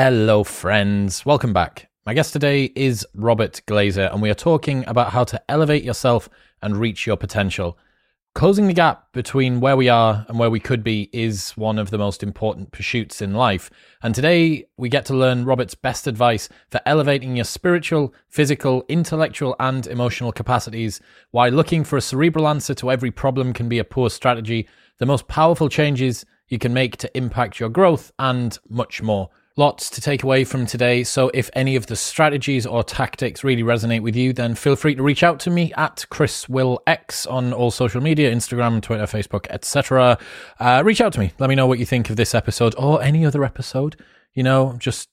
Hello, friends. Welcome back. My guest today is Robert Glazer, and we are talking about how to elevate yourself and reach your potential. Closing the gap between where we are and where we could be is one of the most important pursuits in life. And today we get to learn Robert's best advice for elevating your spiritual, physical, intellectual, and emotional capacities. Why looking for a cerebral answer to every problem can be a poor strategy, the most powerful changes you can make to impact your growth, and much more. Lots to take away from today. So, if any of the strategies or tactics really resonate with you, then feel free to reach out to me at Chris Will X on all social media Instagram, Twitter, Facebook, etc. Uh, reach out to me. Let me know what you think of this episode or any other episode. You know, just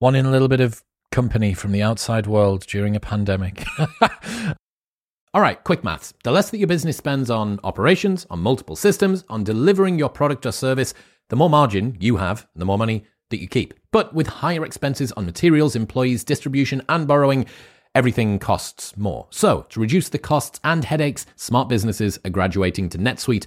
wanting a little bit of company from the outside world during a pandemic. All right, quick maths. The less that your business spends on operations, on multiple systems, on delivering your product or service, the more margin you have, the more money that you keep. But with higher expenses on materials, employees, distribution, and borrowing, everything costs more. So, to reduce the costs and headaches, smart businesses are graduating to NetSuite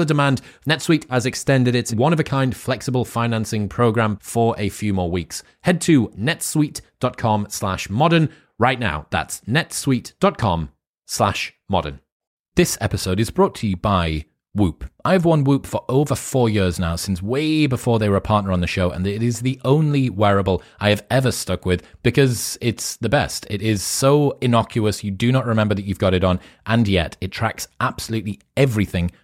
demand, NetSuite has extended its one of a kind flexible financing program for a few more weeks. Head to netsuite.com slash modern right now. That's netsuite.com slash modern. This episode is brought to you by Whoop. I've worn Whoop for over four years now, since way before they were a partner on the show, and it is the only wearable I have ever stuck with because it's the best. It is so innocuous, you do not remember that you've got it on, and yet it tracks absolutely everything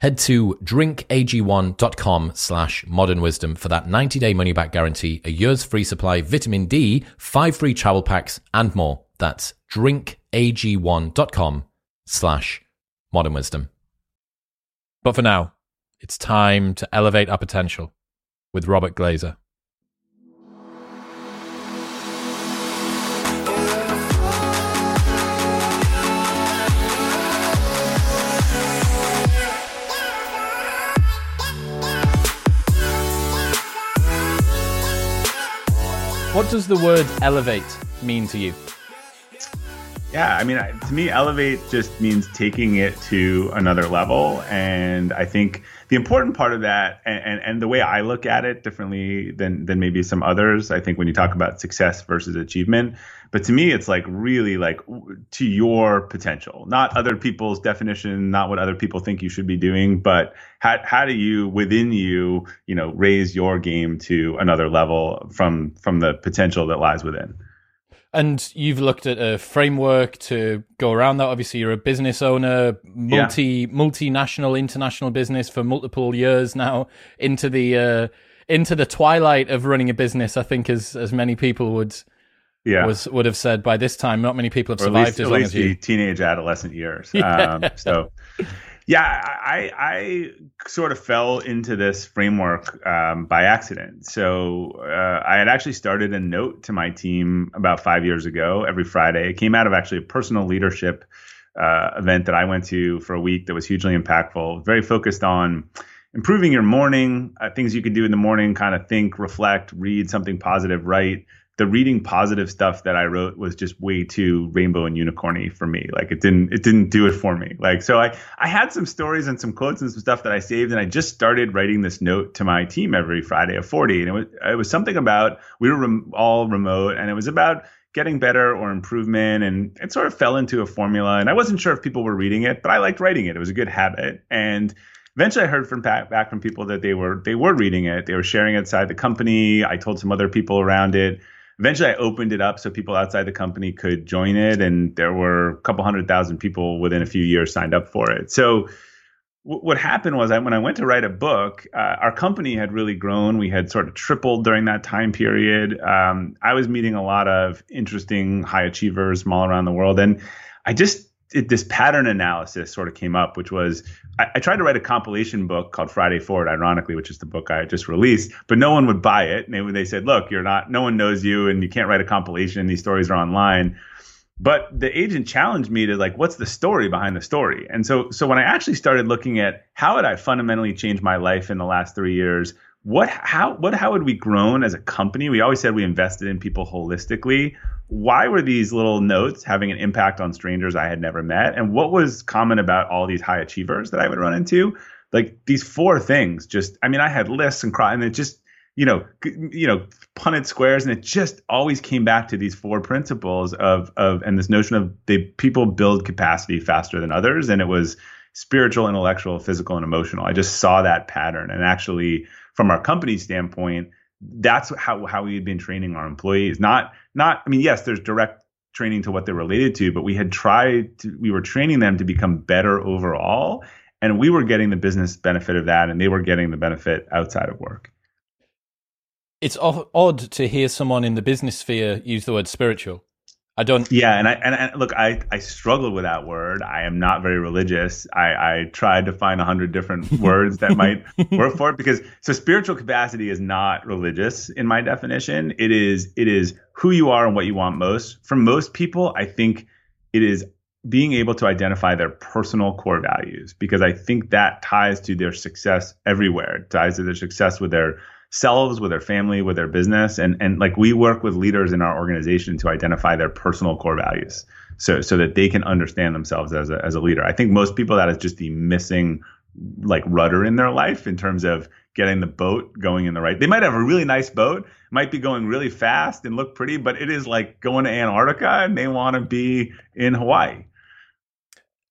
Head to drinkag1.com slash modern wisdom for that 90 day money back guarantee, a year's free supply, vitamin D, five free travel packs, and more. That's drinkag1.com slash modern wisdom. But for now, it's time to elevate our potential with Robert Glazer. What does the word elevate mean to you? Yeah, I mean, to me, elevate just means taking it to another level. And I think the important part of that, and, and, and, the way I look at it differently than, than maybe some others, I think when you talk about success versus achievement, but to me, it's like really like to your potential, not other people's definition, not what other people think you should be doing, but how, how do you within you, you know, raise your game to another level from, from the potential that lies within? And you've looked at a framework to go around that. Obviously, you're a business owner, multi yeah. multinational, international business for multiple years now into the uh, into the twilight of running a business. I think as as many people would yeah. was would have said by this time. Not many people have survived least, as long as you. Teenage adolescent years. Yeah. Um, so yeah, I, I sort of fell into this framework um, by accident. So uh, I had actually started a note to my team about five years ago every Friday. It came out of actually a personal leadership uh, event that I went to for a week that was hugely impactful, very focused on improving your morning, uh, things you could do in the morning, kind of think, reflect, read something positive, write the reading positive stuff that I wrote was just way too rainbow and unicorny for me. Like it didn't it didn't do it for me. Like so I I had some stories and some quotes and some stuff that I saved and I just started writing this note to my team every Friday of 40 and it was it was something about we were rem- all remote and it was about getting better or improvement and it sort of fell into a formula and I wasn't sure if people were reading it, but I liked writing it. It was a good habit and eventually I heard from back, back from people that they were they were reading it. They were sharing it inside the company. I told some other people around it eventually I opened it up so people outside the company could join it, and there were a couple hundred thousand people within a few years signed up for it. So what happened was I, when I went to write a book, uh, our company had really grown. We had sort of tripled during that time period. Um, I was meeting a lot of interesting high achievers from all around the world, and I just it, this pattern analysis sort of came up, which was I, I, tried to write a compilation book called Friday Forward, ironically, which is the book I just released, but no one would buy it. And they, they said, look, you're not, no one knows you and you can't write a compilation. These stories are online. But the agent challenged me to like, what's the story behind the story? And so, so when I actually started looking at how had I fundamentally changed my life in the last three years, what how what how had we grown as a company? We always said we invested in people holistically. Why were these little notes having an impact on strangers I had never met? And what was common about all these high achievers that I would run into? Like these four things. Just I mean, I had lists and cry, and it just you know you know punted squares, and it just always came back to these four principles of of and this notion of they people build capacity faster than others, and it was spiritual, intellectual, physical, and emotional. I just saw that pattern, and actually from our company standpoint, that's how how we had been training our employees. Not not I mean, yes, there's direct training to what they're related to, but we had tried to we were training them to become better overall. And we were getting the business benefit of that, and they were getting the benefit outside of work. It's odd to hear someone in the business sphere use the word spiritual. I don't. Yeah, and I and, look, I I struggled with that word. I am not very religious. I I tried to find a hundred different words that might work for it because so spiritual capacity is not religious in my definition. It is it is who you are and what you want most. For most people, I think it is being able to identify their personal core values because I think that ties to their success everywhere. It ties to their success with their selves, with their family, with their business, and and like we work with leaders in our organization to identify their personal core values, so so that they can understand themselves as a as a leader. I think most people that is just the missing like rudder in their life in terms of getting the boat going in the right. They might have a really nice boat, might be going really fast and look pretty, but it is like going to Antarctica and they want to be in Hawaii.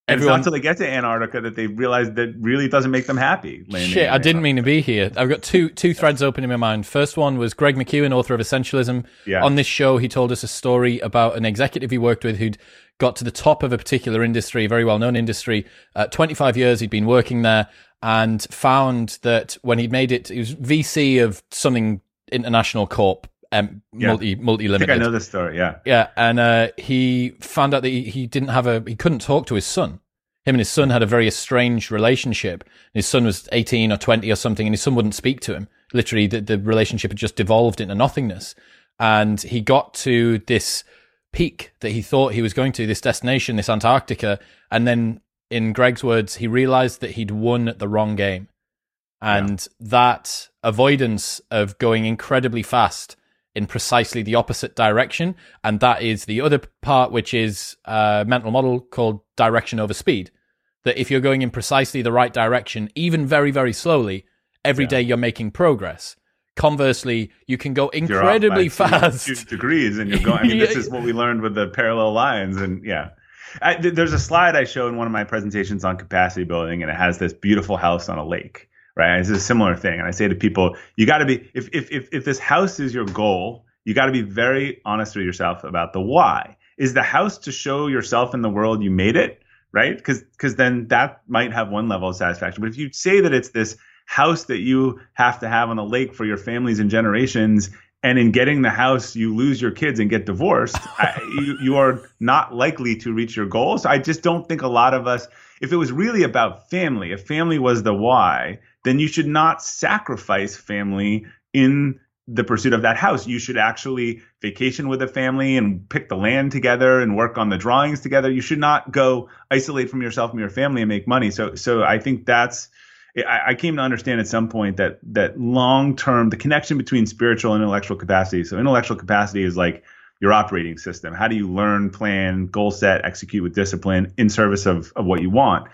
And Everyone, it's not until they get to Antarctica that they realize that really doesn't make them happy. Shit, I didn't mean to be here. I've got two two threads open in my mind. First one was Greg McKeown, author of Essentialism. Yeah. On this show, he told us a story about an executive he worked with who'd got to the top of a particular industry, very well known industry. Uh, 25 years he'd been working there and found that when he'd made it, he was VC of something international corp um, yeah. multi multi limited. I, I know the story. Yeah, yeah, and uh, he found out that he, he didn't have a he couldn't talk to his son. Him and his son had a very estranged relationship. His son was eighteen or twenty or something, and his son wouldn't speak to him. Literally, the, the relationship had just devolved into nothingness. And he got to this peak that he thought he was going to, this destination, this Antarctica, and then, in Greg's words, he realized that he'd won the wrong game. And yeah. that avoidance of going incredibly fast in precisely the opposite direction. And that is the other part, which is a mental model called direction over speed. That if you're going in precisely the right direction, even very, very slowly, every yeah. day you're making progress. Conversely, you can go incredibly fast. Two, two degrees, and you're going. I mean, this is what we learned with the parallel lines, and yeah. I, there's a slide I show in one of my presentations on capacity building, and it has this beautiful house on a lake right? It's a similar thing. And I say to people, you got to be if, if if if this house is your goal, you got to be very honest with yourself about the why. Is the house to show yourself in the world you made it, right? Because because then that might have one level of satisfaction. But if you say that it's this house that you have to have on the lake for your families and generations, and in getting the house you lose your kids and get divorced, I, you, you are not likely to reach your goals. I just don't think a lot of us. If it was really about family, if family was the why, then you should not sacrifice family in the pursuit of that house. You should actually vacation with a family and pick the land together and work on the drawings together. You should not go isolate from yourself and your family and make money. So, so I think that's. I, I came to understand at some point that that long term, the connection between spiritual and intellectual capacity. So, intellectual capacity is like your operating system. How do you learn, plan, goal set, execute with discipline in service of of what you want?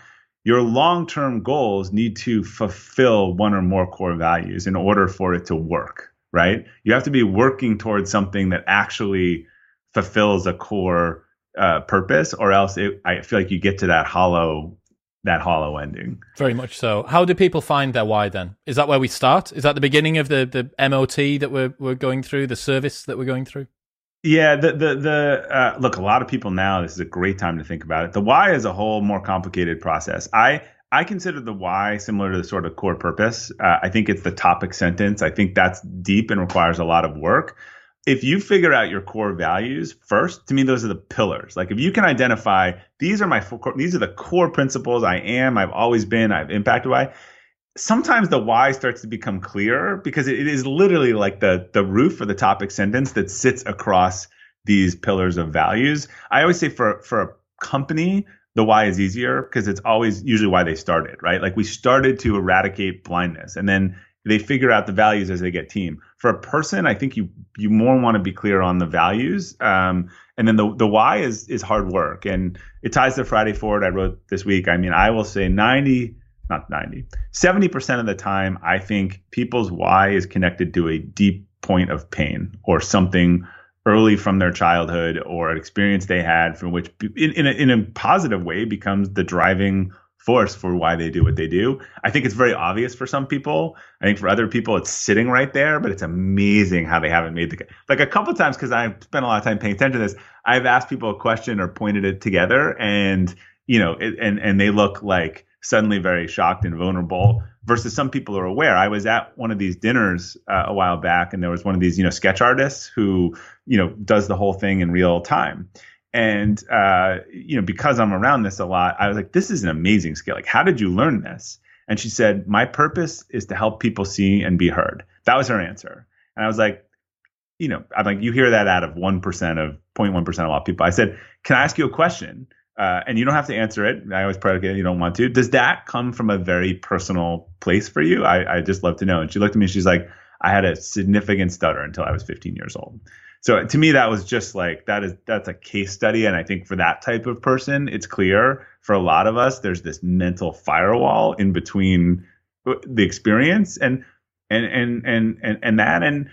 Your long term goals need to fulfill one or more core values in order for it to work right? You have to be working towards something that actually fulfills a core uh, purpose, or else it, I feel like you get to that hollow that hollow ending. Very much so. How do people find their why then? Is that where we start? Is that the beginning of the the MOT that we're we're going through, the service that we're going through? Yeah, the the the uh, look. A lot of people now. This is a great time to think about it. The why is a whole more complicated process. I I consider the why similar to the sort of core purpose. Uh, I think it's the topic sentence. I think that's deep and requires a lot of work. If you figure out your core values first, to me, those are the pillars. Like if you can identify these are my these are the core principles I am, I've always been, I've impacted by. Sometimes the why starts to become clearer because it is literally like the the roof or the topic sentence that sits across these pillars of values. I always say for for a company the why is easier because it's always usually why they started, right? Like we started to eradicate blindness and then they figure out the values as they get team. For a person, I think you you more want to be clear on the values. Um, and then the the why is is hard work. And it ties to Friday Forward I wrote this week. I mean, I will say 90 not 90 70% of the time i think people's why is connected to a deep point of pain or something early from their childhood or an experience they had from which in, in, a, in a positive way becomes the driving force for why they do what they do. I think it's very obvious for some people. I think for other people, it's sitting right there, but it's amazing how they haven't made the like a couple times because I've spent a lot of time paying attention to this. I've asked people a question or pointed it together, and you know, it, and and they look like suddenly very shocked and vulnerable versus some people are aware. I was at one of these dinners uh, a while back, and there was one of these, you know, sketch artists who, you know, does the whole thing in real time. And uh, you know, because I'm around this a lot, I was like, "This is an amazing skill. Like, how did you learn this?" And she said, "My purpose is to help people see and be heard." That was her answer. And I was like, you know, I'm like, you hear that out of one percent of 0.1 percent of all people. I said, "Can I ask you a question?" uh, and you don't have to answer it. I always predicate you don't want to. Does that come from a very personal place for you? I, I just love to know. And she looked at me. And she's like, I had a significant stutter until I was 15 years old. So to me, that was just like that is that's a case study. And I think for that type of person, it's clear. For a lot of us, there's this mental firewall in between the experience and and and and and, and that and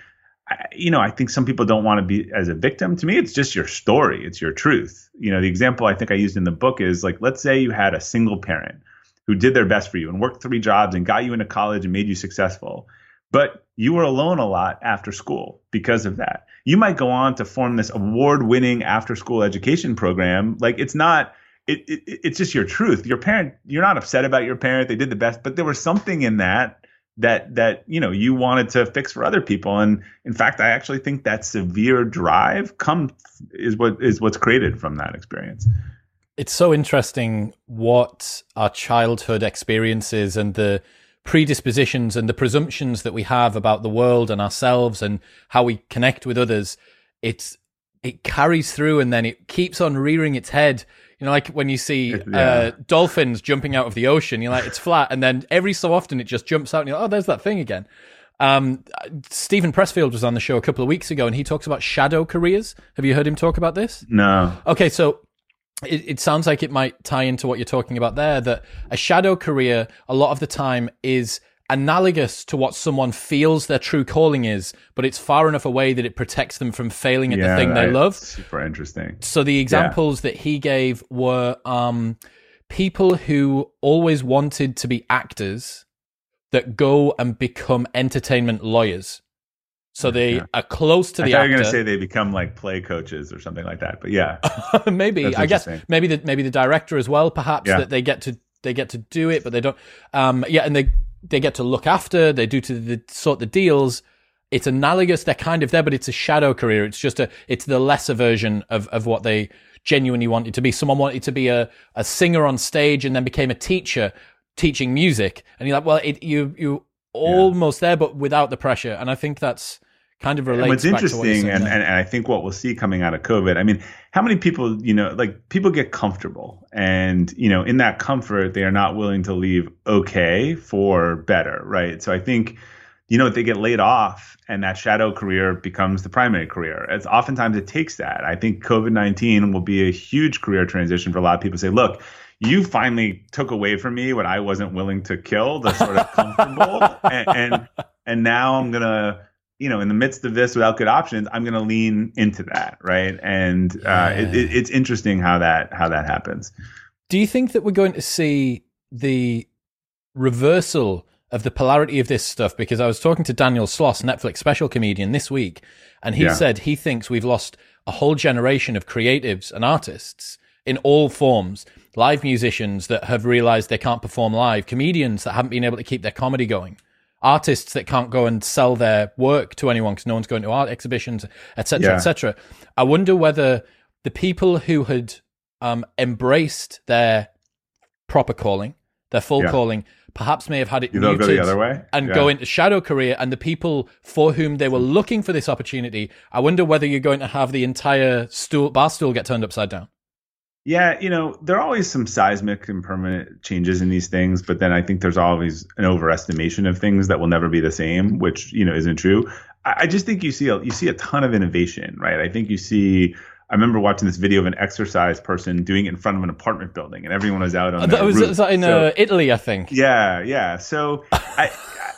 you know, I think some people don't want to be as a victim. To me, it's just your story, it's your truth. You know, the example I think I used in the book is like, let's say you had a single parent who did their best for you and worked three jobs and got you into college and made you successful, but you were alone a lot after school because of that. You might go on to form this award winning after school education program. Like, it's not. It, it, it's just your truth. Your parent, you're not upset about your parent. They did the best, but there was something in that that that you know you wanted to fix for other people and in fact i actually think that severe drive come is what is what's created from that experience it's so interesting what our childhood experiences and the predispositions and the presumptions that we have about the world and ourselves and how we connect with others it's it carries through and then it keeps on rearing its head you know, like when you see yeah. uh, dolphins jumping out of the ocean, you're like, it's flat, and then every so often it just jumps out, and you're like, oh, there's that thing again. Um, Steven Pressfield was on the show a couple of weeks ago, and he talks about shadow careers. Have you heard him talk about this? No. Okay, so it, it, sounds like it might tie into what you're talking about there. That a shadow career, a lot of the time, is analogous to what someone feels their true calling is, but it's far enough away that it protects them from failing at yeah, the thing they love. Super interesting. So the examples yeah. that he gave were um, people who always wanted to be actors that go and become entertainment lawyers. So they yeah. are close to I the. You're going to say they become like play coaches or something like that, but yeah, maybe I guess maybe the maybe the director as well, perhaps yeah. that they get to they get to do it, but they don't. Um, yeah, and they they get to look after. They do to the, sort the deals. It's analogous. They're kind of there, but it's a shadow career. It's just a it's the lesser version of of what they genuinely wanted to be. Someone wanted to be a a singer on stage and then became a teacher teaching music, and you're like, well, it, you you almost yeah. there, but without the pressure. And I think that's kind of relates. And what's interesting, what and, and, and I think what we'll see coming out of COVID, I mean, how many people, you know, like people get comfortable, and you know, in that comfort, they are not willing to leave okay for better, right? So I think. You know, they get laid off and that shadow career becomes the primary career. It's oftentimes it takes that. I think COVID 19 will be a huge career transition for a lot of people say, look, you finally took away from me what I wasn't willing to kill, the sort of comfortable, and, and and now I'm gonna you know, in the midst of this without good options, I'm going to lean into that, right? And uh, yeah. it, it, it's interesting how that how that happens. Do you think that we're going to see the reversal of the polarity of this stuff? Because I was talking to Daniel Sloss, Netflix special comedian, this week, and he yeah. said he thinks we've lost a whole generation of creatives and artists in all forms live musicians that have realized they can't perform live, comedians that haven't been able to keep their comedy going, artists that can't go and sell their work to anyone because no one's going to art exhibitions, etc., yeah. etc. I wonder whether the people who had um, embraced their proper calling, their full yeah. calling, perhaps may have had it you muted go the other way and yeah. go into shadow career. And the people for whom they were looking for this opportunity, I wonder whether you're going to have the entire stool, bar stool get turned upside down. Yeah, you know, there are always some seismic and permanent changes in these things, but then I think there's always an overestimation of things that will never be the same, which you know isn't true. I, I just think you see a, you see a ton of innovation, right? I think you see. I remember watching this video of an exercise person doing it in front of an apartment building, and everyone was out on. That was, was in so, uh, Italy, I think. Yeah, yeah. So I,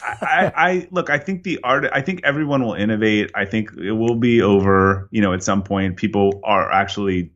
I, I, look. I think the art. I think everyone will innovate. I think it will be over. You know, at some point, people are actually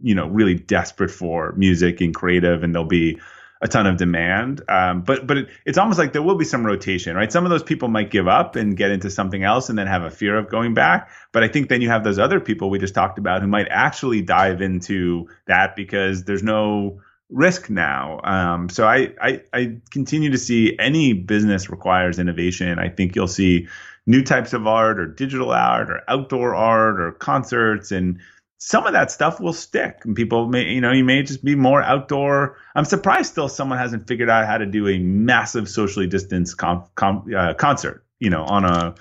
you know really desperate for music and creative, and there'll be a ton of demand. Um, but but it, it's almost like there will be some rotation, right? Some of those people might give up and get into something else, and then have a fear of going back. But I think then you have those other people we just talked about who might actually dive into that because there's no risk now. Um, so I, I I continue to see any business requires innovation. I think you'll see new types of art or digital art or outdoor art or concerts and some of that stuff will stick. And people may you know you may just be more outdoor. I'm surprised still someone hasn't figured out how to do a massive socially distanced com, com, uh, concert you know on a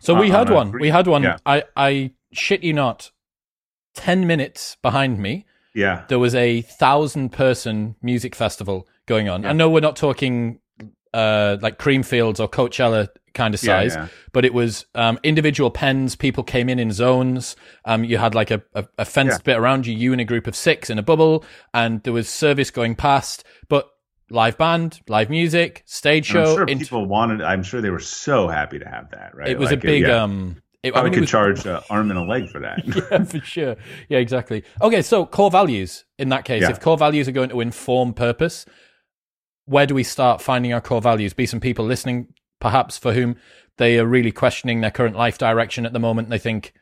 so we had one. We had one. Yeah. i i shit you not 10 minutes behind me yeah. there was a thousand person music festival going on. Yeah. i know we're not talking uh like creamfields or coachella kind of size, yeah, yeah. but it was um, individual pens. People came in in zones. Um, you had like a, a, a fenced yeah. bit around you, you in a group of six in a bubble, and there was service going past. But live band, live music, stage show. I'm sure int- people wanted. I'm sure they were so happy to have that. Right? It was like a big. It, um, it, I mean, could was, charge an arm and a leg for that. yeah, for sure. Yeah, exactly. Okay, so core values in that case, if core values are going to inform purpose, where do we start finding our core values? Be some people listening perhaps for whom they are really questioning their current life direction at the moment. They think,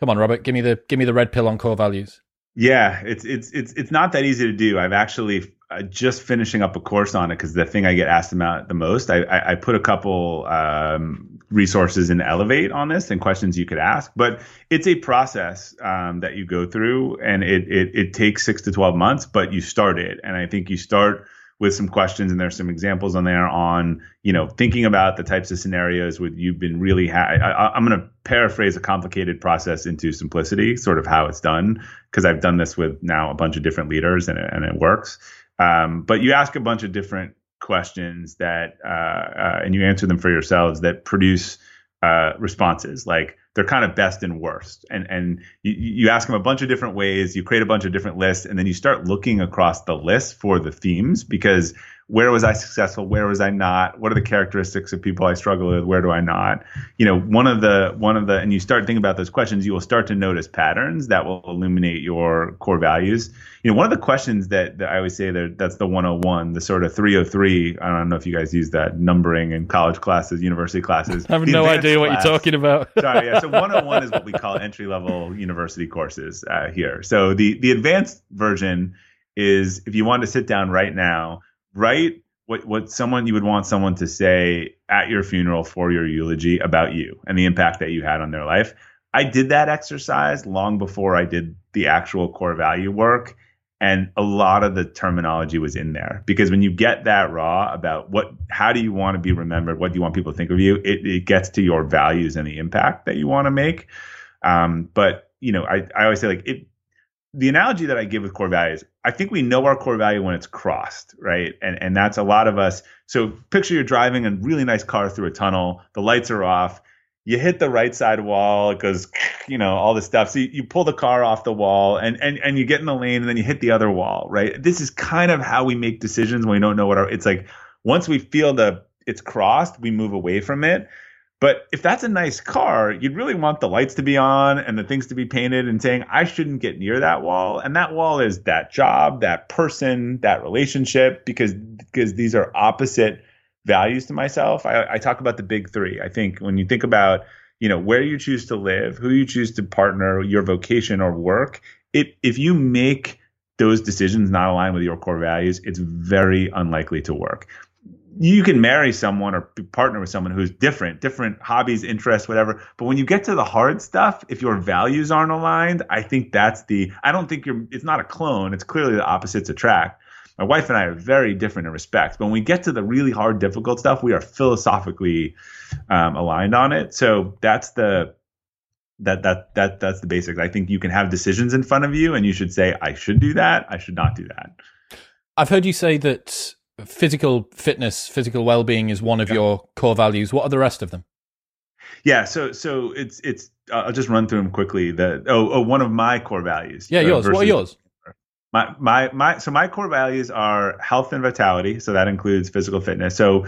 "Come on, Robert, give me the give me the red pill on core values." Yeah, it's it's it's it's not that easy to do. I've actually uh, just finishing up a course on it because the thing I get asked about the most. I I, I put a couple um, resources in Elevate on this and questions you could ask, but it's a process um, that you go through, and it, it it takes six to twelve months, but you start it, and I think you start with some questions and there's some examples on there on you know thinking about the types of scenarios with you've been really ha- I, am going to paraphrase a complicated process into simplicity sort of how it's done because i've done this with now a bunch of different leaders and, and it works. Um, but you ask a bunch of different questions that uh, uh, and you answer them for yourselves that produce uh, responses like they're kind of best and worst. And and you, you ask them a bunch of different ways, you create a bunch of different lists, and then you start looking across the list for the themes because where was I successful? Where was I not? What are the characteristics of people I struggle with? Where do I not? You know, one of the one of the and you start thinking about those questions, you will start to notice patterns that will illuminate your core values. You know, one of the questions that, that I always say that that's the 101, the sort of 303. I don't know if you guys use that numbering in college classes, university classes. I have no idea what class. you're talking about. Sorry, yeah. So 101 is what we call entry level university courses uh, here. So the the advanced version is if you want to sit down right now write what what someone you would want someone to say at your funeral for your eulogy about you and the impact that you had on their life. I did that exercise long before I did the actual core value work. And a lot of the terminology was in there because when you get that raw about what, how do you want to be remembered? What do you want people to think of you? It, it gets to your values and the impact that you want to make. Um, but you know, I, I always say like it, the analogy that I give with core values, I think we know our core value when it's crossed, right? And and that's a lot of us. So picture you're driving a really nice car through a tunnel, the lights are off, you hit the right side wall, it goes, you know, all this stuff. So you, you pull the car off the wall and, and and you get in the lane and then you hit the other wall, right? This is kind of how we make decisions when we don't know what our it's like once we feel the it's crossed, we move away from it. But if that's a nice car, you'd really want the lights to be on and the things to be painted and saying, I shouldn't get near that wall. And that wall is that job, that person, that relationship, because because these are opposite values to myself. I, I talk about the big three. I think when you think about, you know, where you choose to live, who you choose to partner, your vocation or work, it if you make those decisions not align with your core values, it's very unlikely to work you can marry someone or partner with someone who's different, different hobbies, interests, whatever. But when you get to the hard stuff, if your values aren't aligned, I think that's the. I don't think you're. It's not a clone. It's clearly the opposites attract. My wife and I are very different in respects. But when we get to the really hard, difficult stuff, we are philosophically um, aligned on it. So that's the that that that that's the basics. I think you can have decisions in front of you, and you should say, "I should do that. I should not do that." I've heard you say that physical fitness, physical well being is one of yeah. your core values. What are the rest of them? Yeah, so so it's it's uh, I'll just run through them quickly. The oh, oh one of my core values. Yeah, uh, yours. Versus, what are yours? My my my so my core values are health and vitality. So that includes physical fitness. So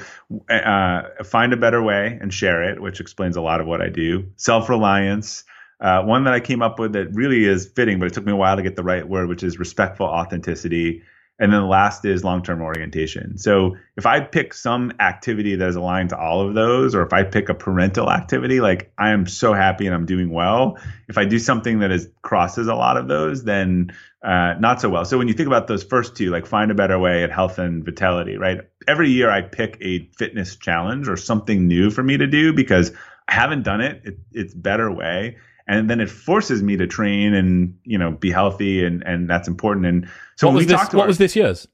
uh, find a better way and share it, which explains a lot of what I do. Self reliance. Uh, one that I came up with that really is fitting, but it took me a while to get the right word, which is respectful authenticity and then the last is long term orientation. So if I pick some activity that is aligned to all of those, or if I pick a parental activity, like I am so happy and I'm doing well. If I do something that is crosses a lot of those, then uh, not so well. So when you think about those first two, like find a better way at health and vitality, right? Every year I pick a fitness challenge or something new for me to do because I haven't done it. it it's better way and then it forces me to train and you know be healthy and and that's important. And so what was this what our, was this year's?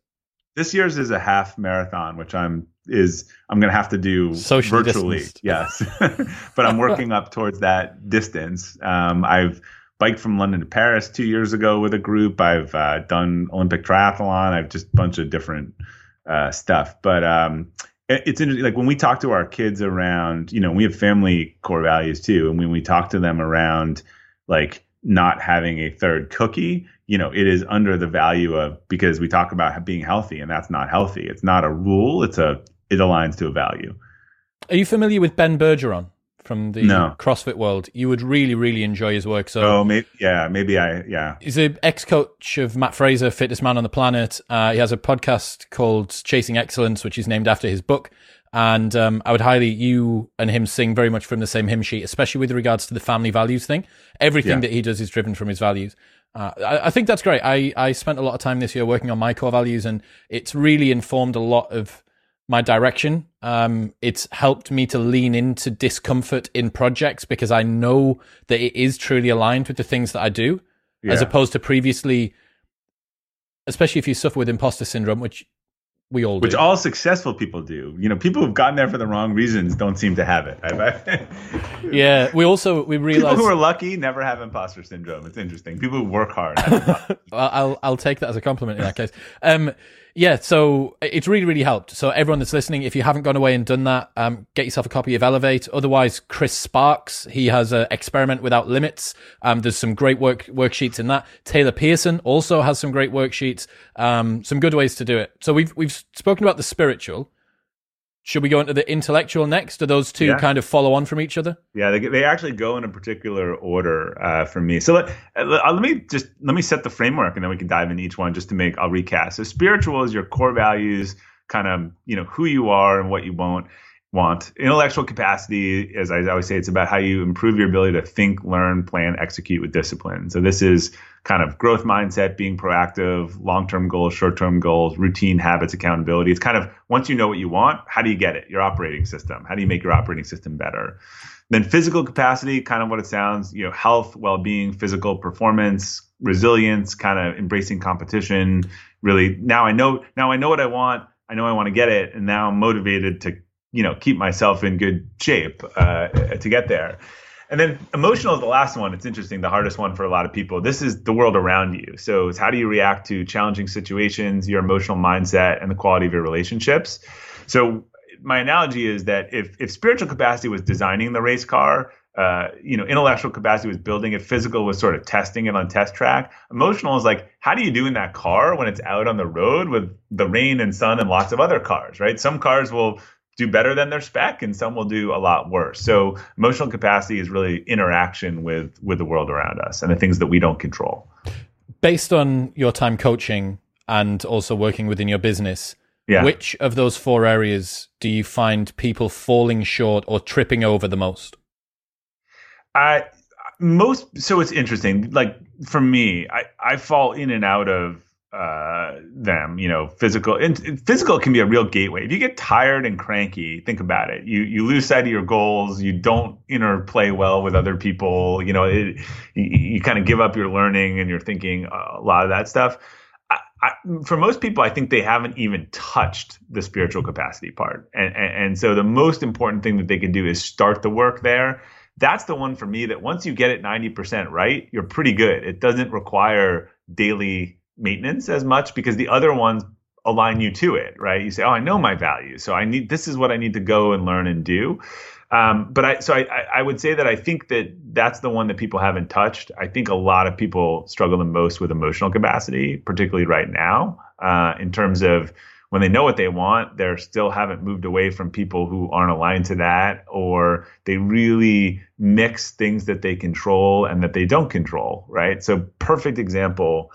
This year's is a half marathon which i'm is i'm going to have to do Socially virtually distanced. yes. But i'm working up towards that distance. Um, i've biked from london to paris two years ago with a group. I've uh, done olympic triathlon. I've just a bunch of different uh, stuff. But um, Eh, it's interesting like when we talk to our kids around you know we have family core values too and when we talk to them around like not having a third cookie you know it is under the value of because we talk about being healthy and that's not healthy. It's not a rule it's a it aligns to a value. Are you familiar with ben bergeron from the no. CrossFit world. You would really, really enjoy his work. So, oh, maybe, yeah, maybe I, yeah. He's an ex-coach of Mat Fraser, fittest man on the planet. Uh, he has a podcast called Chasing Excellence, which is named after his book. And um, I would highly you and him sing very much from the same hymn sheet, especially with regards to the family values thing. Everything yeah. that he does is driven from his values. Uh, I, I, think that's great. I, I spent a lot of time this year working on my core values, and it's really informed a lot of my direction. Um, it's helped me to lean into discomfort in projects because I know that it is truly aligned with the things that I do, yeah. as opposed to previously, especially if you suffer with imposter syndrome, which we all which do. all successful people do. You know, people who've gotten there for the wrong reasons don't seem to have it. yeah, we also we realize people who are lucky never have imposter syndrome. It's interesting. People who work hard. I'll I'll take that as a compliment in that case. Um, Yeah, so it's really, really helped. So everyone that's listening, if you haven't gone away and done that, um, get yourself a copy of Elevate. Otherwise, Chris Sparks, he has a Experiment Without Limits. Um, there's some great work worksheets in that. Taylor Pearson also has some great worksheets. Um, some good ways to do it. So we've we've spoken about the spiritual. Should we go into the intellectual next? Do those two yeah. kind of follow on from each other? Yeah, they, they actually go in a particular order uh, for me. So let, uh, let me just let me set the framework, and then we can dive into each one just to make. I'll recast. So spiritual is your core values, kind of you know who you are and what you won't want. Intellectual capacity, as I always say, it's about how you improve your ability to think, learn, plan, execute with discipline. So this is kind of growth mindset, being proactive, long-term goals, short-term goals, routine habits, accountability. It's kind of once you know what you want, how do you get it? Your operating system. How do you make your operating system better? Then physical capacity, kind of what it sounds, you know, health, well-being, physical performance, resilience, kind of embracing competition. Really, now I know now I know what I want. I know I want to get it, and now I'm motivated to you know keep myself in good shape uh, to get there. And then emotional is the last one. It's interesting, the hardest one for a lot of people. This is the world around you. So it's how do you react to challenging situations, your emotional mindset, and the quality of your relationships. So my analogy is that if if spiritual capacity was designing the race car, uh, you know, intellectual capacity was building it, physical was sort of testing it on test track. Emotional is like, how do you do in that car when it's out on the road with the rain and sun and lots of other cars, right? Some cars will do better than their spec and some will do a lot worse. So emotional capacity is really interaction with with the world around us and the things that we don't control. Based on your time coaching and also working within your business, yeah. which of those four areas do you find people falling short or tripping over the most? I most so it's interesting. Like for me, I, I fall in and out of uh, them. You know, physical and physical can be a real gateway. If you get tired and cranky, think about it. You you lose sight of your goals. You don't interplay well with other people. You know, it, you, you kind of give up your learning and your thinking. A lot of that stuff. I, I, for most people, I think they haven't even touched the spiritual capacity part, and, and and so the most important thing that they can do is start the work there. That's the one for me that once you get it 90% right, you're pretty good. It doesn't require daily maintenance as much because the other ones align you to it, right? You say, "Oh, I know my value, so I need this is what I need to go and learn and do." Um, but I so I, I would say that I think that that's the one that people haven't touched. I think a lot of people struggle the most with emotional capacity, particularly right now, uh, in terms of when they know what they want, they still haven't moved away from people who aren't aligned to that, or they really mix things that they control and that they don't control, right? So perfect example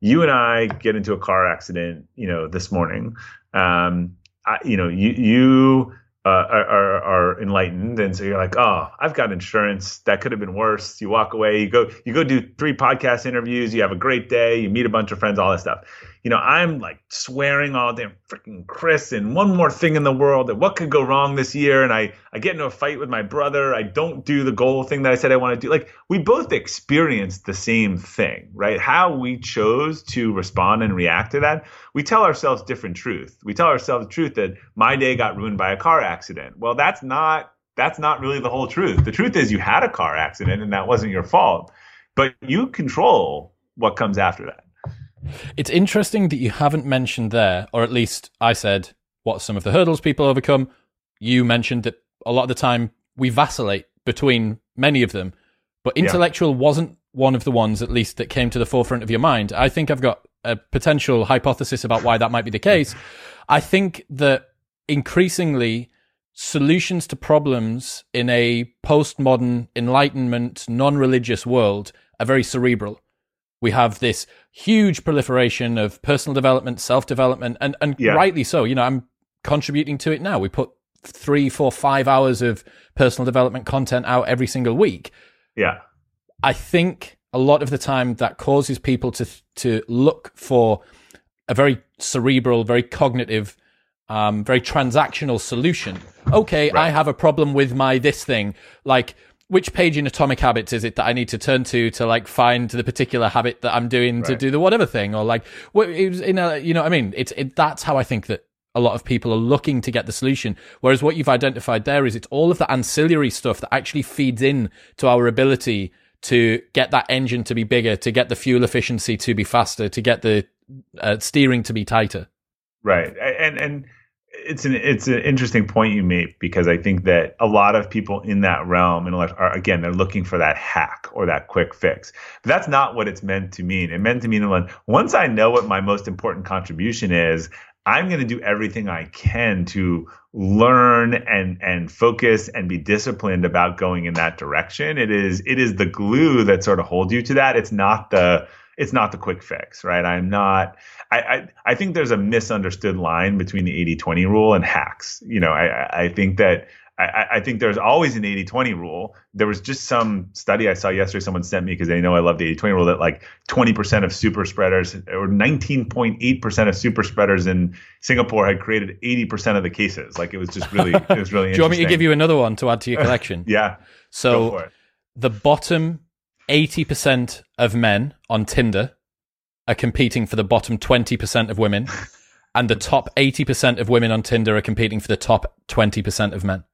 you and I get into a car accident, you know, this morning. Um, I, you know, you you uh, are, are enlightened, and so you're like, oh, I've got insurance. That could have been worse. You walk away. You go you go do three podcast interviews. You have a great day. You meet a bunch of friends. All that stuff you know, I'm like swearing all day, freaking Chris, and one more thing in the world that what could go wrong this year. And I, I get into a fight with my brother. I don't do the goal thing that I said I want to do. Like we both experienced the same thing, right? How we chose to respond and react to that. We tell ourselves different truth. We tell ourselves the truth that my day got ruined by a car accident. Well, that's not, that's not really the whole truth. The truth is you had a car accident and that wasn't your fault, but you control what comes after that. It's interesting that you haven't mentioned there, or at least I said, what some of the hurdles people overcome. You mentioned that a lot of the time we vacillate between many of them, but intellectual yeah. wasn't one of the ones, at least, that came to the forefront of your mind. I think I've got a potential hypothesis about why that might be the case. I think that increasingly solutions to problems in a postmodern, enlightenment, non religious world are very cerebral we have this huge proliferation of personal development, self development, and and yeah. rightly so. You know, I'm contributing to it now. We put three, four, five hours of personal development content out every single week. Yeah, I think a lot of the time that causes people to to look for a very cerebral, very cognitive, um, very transactional solution. Okay, right. I have a problem with my this thing, like which page in Atomic Habits is it that I need to turn to to like find the particular habit that I'm doing right. to do the whatever thing, or like what it was in a you know what I mean? It's it, that's how I think that a lot of people are looking to get the solution. Whereas what you've identified there is it's all of the ancillary stuff that actually feeds in to our ability to get that engine to be bigger, to get the fuel efficiency to be faster, to get the uh, steering to be tighter. Right. And and it's an it's an interesting point you make because I think that a lot of people in that realm are again they're looking for that hack or that quick fix. But that's not what it's meant to mean. It meant to mean when once I know what my most important contribution is, I'm going to do everything I can to learn and and focus and be disciplined about going in that direction. It is it is the glue that sort of holds you to that. It's not the it's not the quick fix, right? I'm not, I, I, I think there's a misunderstood line between the 80 20 rule and hacks. You know, I, I think that, I, I think there's always an 80 20 rule. There was just some study I saw yesterday, someone sent me because they know I love the 80 20 rule that like 20% of super spreaders or 19.8% of super spreaders in Singapore had created 80% of the cases. Like it was just really, it was really Do you want me to give you another one to add to your collection? yeah. So the bottom 80% of men on Tinder are competing for the bottom 20% of women, and the top 80% of women on Tinder are competing for the top 20% of men.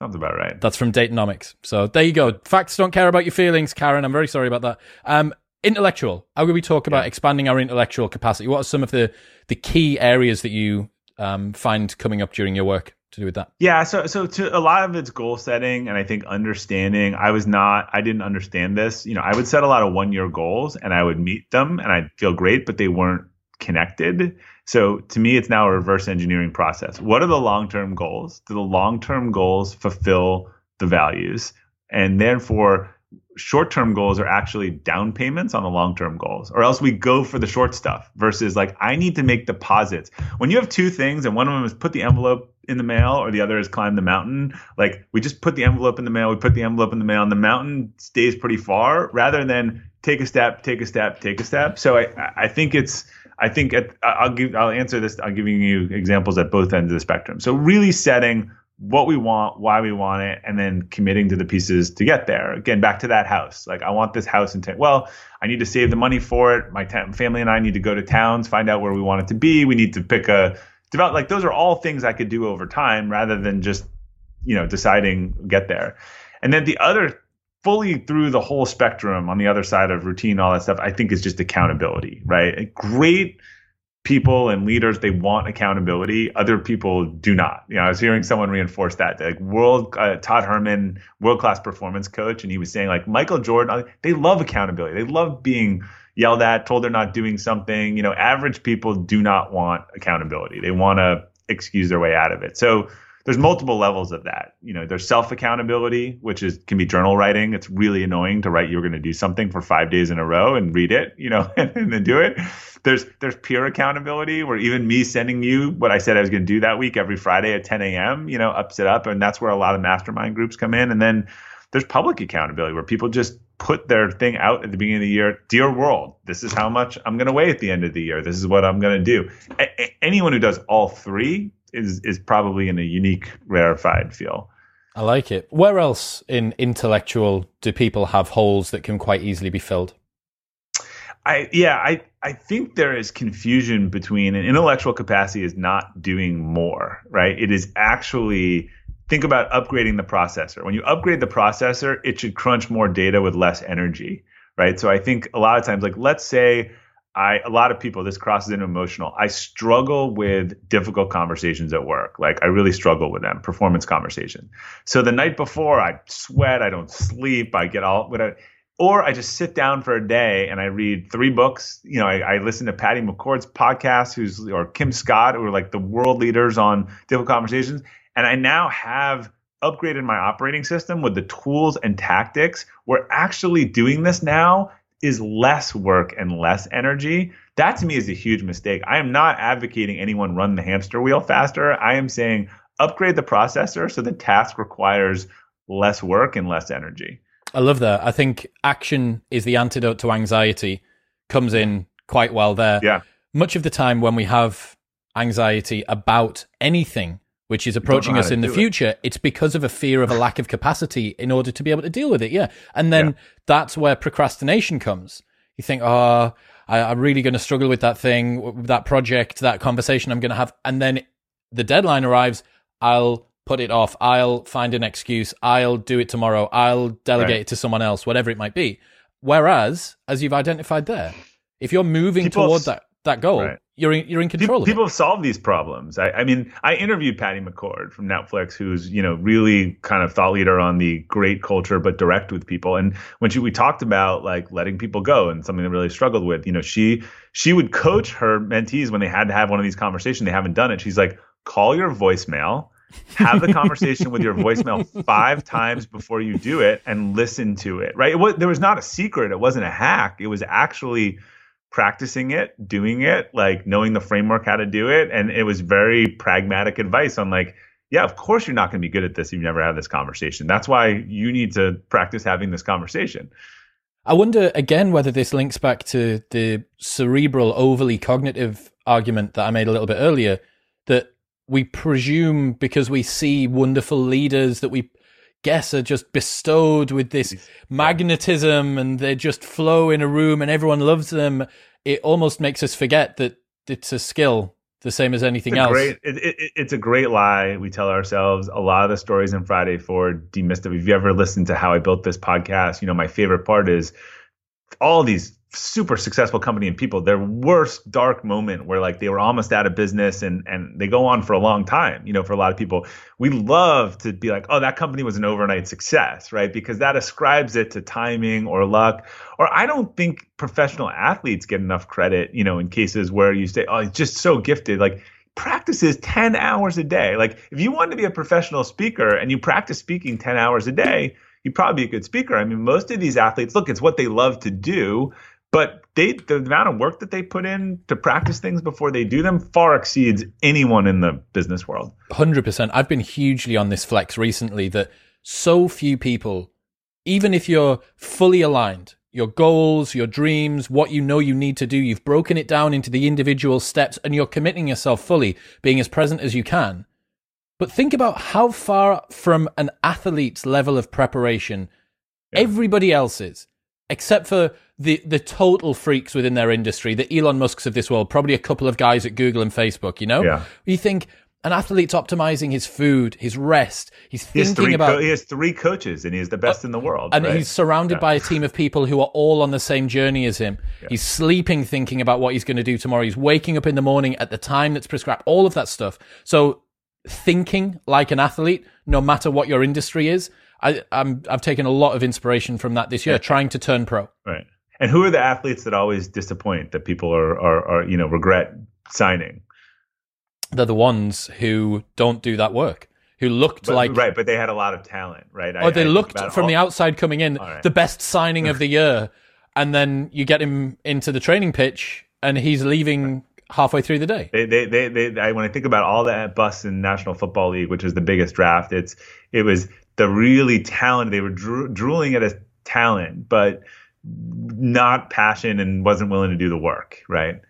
Sounds about right. That's from Dateonomics. So there you go. Facts don't care about your feelings, Karen. I'm very sorry about that. Um, intellectual. How can we talk about yeah. expanding our intellectual capacity? What are some of the, the key areas that you um, find coming up during your work? To do with that? Yeah, so so to a lot of it's goal setting and I think understanding. I was not I didn't understand this. You know, I would set a lot of one year goals and I would meet them and I'd feel great, but they weren't connected. So to me, it's now a reverse engineering process. What are the long term goals? Do the long term goals fulfill the values? And therefore, short term goals are actually down payments on the long term goals, or else we go for the short stuff versus like, I need to make deposits. When you have two things and one of them is put the envelope in the mail or the other is climb the mountain, like we just put the envelope in the mail, we put the envelope in the mail, and the mountain stays pretty far rather than take a step, take a step, take a step. So I, I think it's, I think at, I'll give, I'll answer this. I'll giving you examples at both ends of the spectrum. So really setting what we want, why we want it, and then committing to the pieces to get there. Again, back to that house. Like, I want this house in town. Well, I need to save the money for it. My t- family and I need to go to towns, find out where we want it to be. We need to pick a develop. Like, those are all things I could do over time rather than just, you know, deciding get there. And then the other fully through the whole spectrum on the other side of routine, all that stuff, I think is just accountability, right? A great people and leaders they want accountability. Other people do not. You know i was hearing someone reinforce that like world uh, todd herman world class performance coach and he was saying like michael jordan they love accountability. They love being yelled at told they're not doing something. You know average people do not want accountability. They want to excuse their way out of it. So there's multiple levels of that. You know, there's self accountability, which is can be journal writing. It's really annoying to write you're going to do something for five days in a row and read it, you know, and then do it. There's there's peer accountability, where even me sending you what I said I was going to do that week every Friday at 10 a.m. You know, ups it up, and that's where a lot of mastermind groups come in. And then there's public accountability, where people just put their thing out at the beginning of the year. Dear world, this is how much I'm going to weigh at the end of the year. This is what I'm going to do. A- anyone who does all three is is probably in a unique, rarefied feel. I like it. Where else in intellectual do people have holes that can quite easily be filled? I yeah, I I think there is confusion between an intellectual capacity is not doing more, right? It is actually think about upgrading the processor. When you upgrade the processor, it should crunch more data with less energy, right? So I think a lot of times like let's say I a lot of people this crosses into emotional. I struggle with difficult conversations at work. Like I really struggle with them, performance conversation. So the night before, I sweat, I don't sleep, I get all whatever. Or I just sit down for a day and I read three books. You know, I, I listen to Patty McCord's podcast, who's or Kim Scott, who are like the world leaders on difficult conversations. And I now have upgraded my operating system with the tools and tactics. We're actually doing this now is less work and less energy. That to me is a huge mistake. I am not advocating anyone run the hamster wheel faster. I am saying upgrade the processor so the task requires less work and less energy. I love that. I think action is the antidote to anxiety comes in quite well there. Yeah. Much of the time when we have anxiety about anything, which is approaching us in the future, it. it's because of a fear of a lack of capacity in order to be able to deal with it. Yeah. And then yeah. that's where procrastination comes. You think, oh, I, am really going to struggle with that thing, that project, that conversation I'm going to have. And then the deadline arrives. I'll put it off. I'll find an excuse. I'll do it tomorrow. I'll delegate right. it to someone else, whatever it might be. Whereas, as you've identified there, if you're moving People, toward that that goal, right. you're in, you're in control. People, people have solved these problems. I, I, mean, I interviewed Patty McCord from Netflix, who's you know really kind of thought leader on the great culture but direct with people. And when she we talked about like letting people go and something that really struggled with, you know, she she would coach her mentees when they had to have one of these conversations. They haven't done it. She's like, call your voicemail have the conversation with your voicemail five times before you do it and listen to it right it was, there was not a secret it wasn't a hack it was actually practicing it, doing it, like knowing the framework how to do it. And it was very pragmatic advice on like, yeah, of course you're not going to be good at this if you've never had this conversation. That's why you need to practice having this conversation. I wonder again whether this links back to the cerebral, overly cognitive argument that I made a little bit earlier that we presume because we see wonderful leaders that we guess are just bestowed with this magnetism and they just flow in a room and everyone loves them, it almost makes us forget that it's a skill the same as anything else. Great, it, it, it's a great lie we tell ourselves. A lot of the stories in Friday Forward demystify. If you ever listened to how I built this podcast, you know my favorite part is all these super successful company and people their worst dark moment where like they were almost out of business and and they go on for a long time you know for a lot of people. We love to be like oh that company was an overnight success right? Because that ascribes it to timing or luck. Or i don't think professional athletes get enough credit you know in cases where you say oh just so gifted. Like practices 10 hours a day. Like if you want to be a professional speaker and you practice speaking 10 hours a day you'd probably be a good speaker. I mean, most of these athletes, look, it's what they love to do. But they, the amount of work that they put in to practice things before they do them far exceeds anyone in the business world. 100%. I've been hugely on this flex recently that so few people, even if you're fully aligned, your goals, your dreams, what you know you need to do, you've broken it down into the individual steps and you're committing yourself fully, being as present as you can. But think about how far from an athlete's level of preparation yeah. everybody else is, except for the the total freaks within their industry, the Elon Musks of this world, probably a couple of guys at Google and Facebook, you know? Yeah. You think an athlete's optimizing his food, his rest. He's thinking he about. He has three coaches, and he's the best uh, in the world. And right? he's surrounded yeah. by a team of people who are all on the same journey as him. Yeah. He's sleeping, thinking about what he's going to do tomorrow. He's waking up in the morning at the time that's prescribed. All of that stuff. So thinking like an athlete, no matter what your industry is. I, I'm, I've taken a lot of inspiration from that this year, trying to turn pro. Right. And who are the athletes that always disappoint that people are, are, are you know, regret signing? They're the ones who don't do that work, who looked but, like right, but they had a lot of talent, right? Or I, they I looked from all... the outside coming in right. the best signing of the year, and then you get him into the training pitch, and he's leaving halfway through the day. They, they, they, they I, when I think about all the busts in National Football League, which is the biggest draft, it's it was the really talented. They were drooling at a talent, but not passion and wasn't willing to do the work. Right.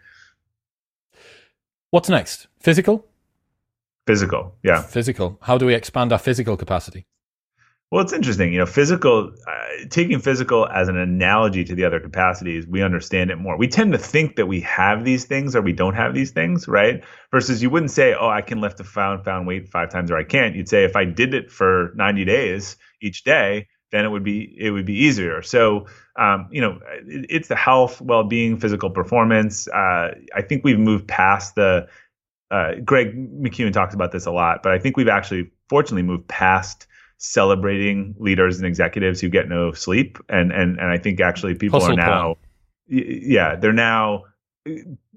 What's next? Physical. Physical, yeah. Physical. How do we expand our physical capacity? Well, it's interesting. You know, physical, uh, taking physical as an analogy to the other capacities, we understand it more. We tend to think that we have these things or we don't have these things, right? Versus you wouldn't say, oh, I can lift a found, found weight five times or I can't. You'd say, if I did it for 90 days each day, then it would be it would be easier. So um, you know, it, it's the health, well being, physical performance. Uh, I think we've moved past the. Uh, Greg McKeown talks about this a lot, but I think we've actually, fortunately, moved past celebrating leaders and executives who get no sleep and and and I think actually people Hustle are now yeah they're now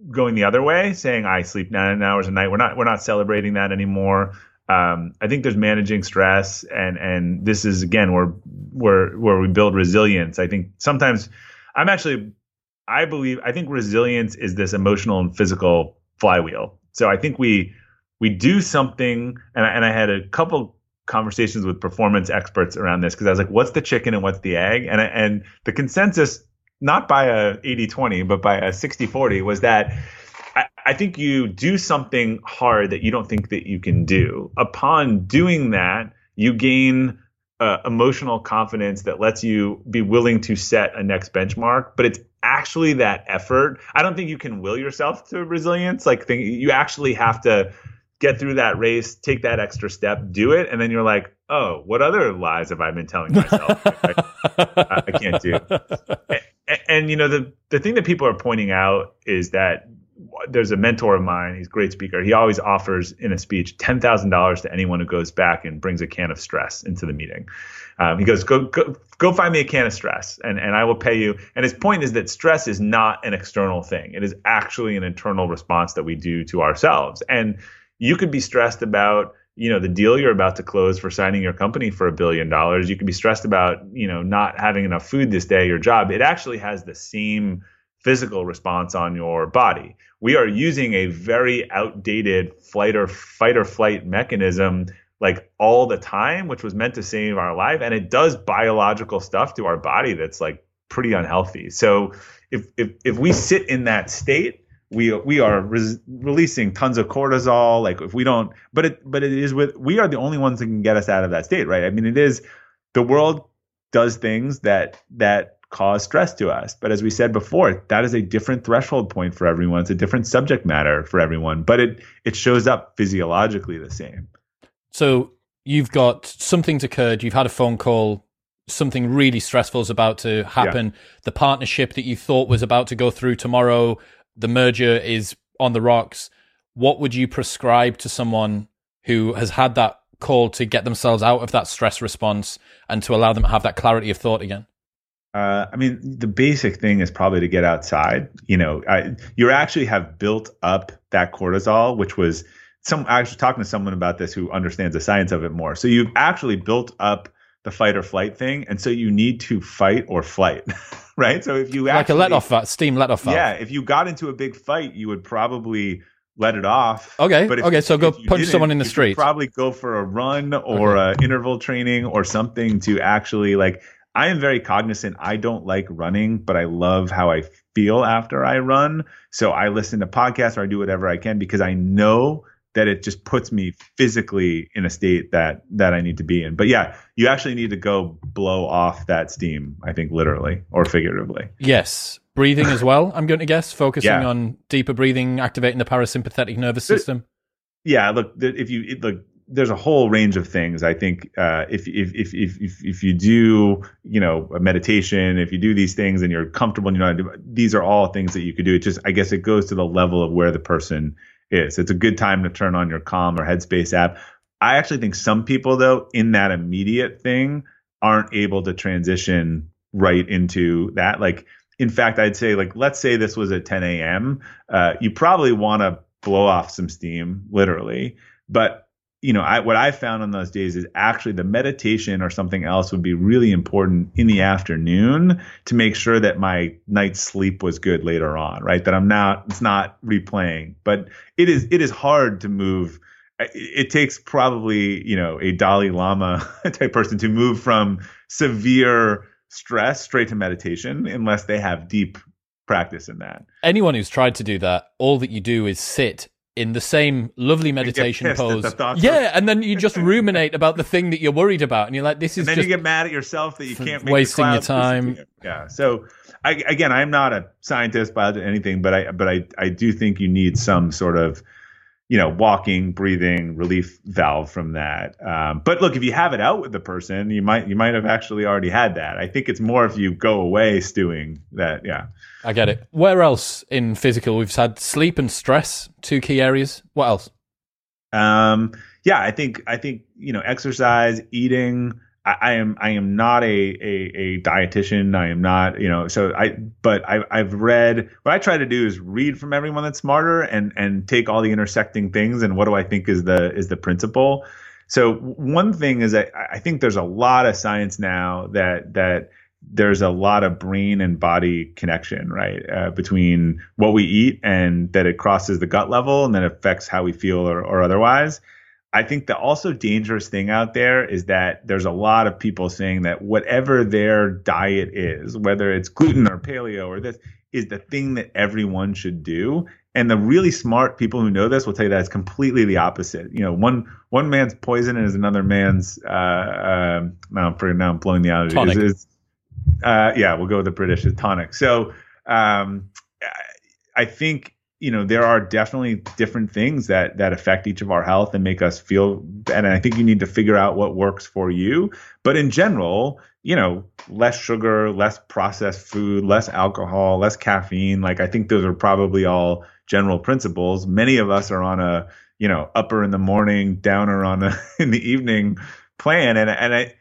going the other way saying I sleep 9 hours a night we're not we're not celebrating that anymore um, I think there's managing stress and and this is again where where where we build resilience I think sometimes I'm actually I believe I think resilience is this emotional and physical flywheel so I think we we do something and I, and I had a couple conversations with performance experts around this because I was like, what's the chicken and what's the egg? And and the consensus, not by a 80-20, but by a 60-40, was that I, think you do something hard that you don't think that you can do. Upon doing that, you gain uh, emotional confidence that lets you be willing to set a next benchmark. But it's actually that effort. I don't think you can will yourself to resilience. Like think, you actually have to get through that race, take that extra step, do it, and then you're like, oh, what other lies have I been telling myself? I, I, I, can't do. And, and, you know, the the thing that people are pointing out is that there's a mentor of mine. He's a great speaker. He always offers in a speech ten thousand dollars to anyone who goes back and brings a can of stress into the meeting. Um, he goes, go, go, go find me a can of stress and, and I will pay you. And his point is that stress is not an external thing. It is actually an internal response that we do to ourselves. And you could be stressed about, you know, the deal you're about to close for signing your company for a billion dollars. You could be stressed about, you know, not having enough food this day, your job. It actually has the same physical response on your body. We are using a very outdated flight or fight or flight mechanism like all the time, which was meant to save our life. And it does biological stuff to our body that's like pretty unhealthy. So if if if we sit in that state, we we are re- releasing tons of cortisol. Like if we don't, but it but it is with we are the only ones that can get us out of that state, right? I mean, it is the world does things that that cause stress to us. But as we said before, that is a different threshold point for everyone. It's a different subject matter for everyone, but it it shows up physiologically the same. So you've got something's occurred, you've had a phone call, something really stressful is about to happen. Yeah. The partnership that you thought was about to go through tomorrow, the merger is on the rocks. What would you prescribe to someone who has had that call to get themselves out of that stress response and to allow them to have that clarity of thought again? Uh, I mean, the basic thing is probably to get outside. You know, I, you actually have built up that cortisol, which was some I was talking to someone about this who understands the science of it more. So you've actually built up the fight or flight thing, and so you need to fight or flight, right? So if you actually, like a let off steam let off yeah, if you got into a big fight, you would probably let it off. Okay, but okay, so go punch someone in the street. Probably go for a run or okay. a interval training or something to actually like. I am very cognizant. I don't like running, but I love how I feel after I run. So I listen to podcasts or I do whatever I can because I know that it just puts me physically in a state that that I need to be in. But yeah, you actually need to go blow off that steam, I think literally or figuratively. Yes. Breathing as well, I'm going to guess, focusing yeah. on deeper breathing, activating the parasympathetic nervous system. Yeah, look, if you look there's a whole range of things. I think uh, if, if, if if if you do you know a meditation, if you do these things and you're comfortable and you know these are all things that you could do. It just I guess it goes to the level of where the person is. It's a good time to turn on your Calm or Headspace app. I actually think some people, though, in that immediate thing, aren't able to transition right into that. Like, in fact, I'd say, like, let's say this was at 10 a.m. Uh, you probably want to blow off some steam, literally. But you know, I, what I found on those days is actually the meditation or something else would be really important in the afternoon to make sure that my night's sleep was good later on, right? That I'm not, it's not replaying, but it is, it is hard to move. It takes probably, you know, a Dalai Lama type person to move from severe stress straight to meditation unless they have deep practice in that. Anyone who's tried to do that, all that you do is sit in the same lovely meditation pose. Yeah, and then you just ruminate about the thing that you're worried about, and you're like, "This is." And then you get mad at yourself that you can't wasting your time. Disappear. Yeah. So, I, again, I'm not a scientist, biologist, anything, but I but I I do think you need some sort of you know, walking, breathing, relief valve from that. Um, but look, if you have it out with the person, you might you might have actually already had that. I think it's more if you go away stewing that. Yeah, I get it. Where else in physical we've had sleep and stress, two key areas. What else? Um, yeah, I think I think you know, exercise, eating. I, am I am not a, a, a dietitian. I am not you know so I but I I've read what I try to do is read from everyone that's smarter and and take all the intersecting things and what do I think is the is the principle. So one thing is that I think there's a lot of science now that that there's a lot of brain and body connection, right, uh, between what we eat and that it crosses the gut level and then affects how we feel or, or otherwise. I think the also dangerous thing out there is that there's a lot of people saying that whatever their diet is, whether it's gluten or paleo or this, is the thing that everyone should do. And the really smart people who know this will tell you that it's completely the opposite. You know, one one man's poison is another man's. Uh, uh, now, for now, I'm blowing the out. Tonic. Is, is, uh, yeah, we'll go with the British tonic. So um, I think you know there are definitely different things that that affect each of our health and make us feel and i think you need to figure out what works for you. But in general you know less sugar less processed food less alcohol less caffeine like i think those are probably all general principles. Many of us are on a you know upper in the morning downer on the in the evening plan. And and i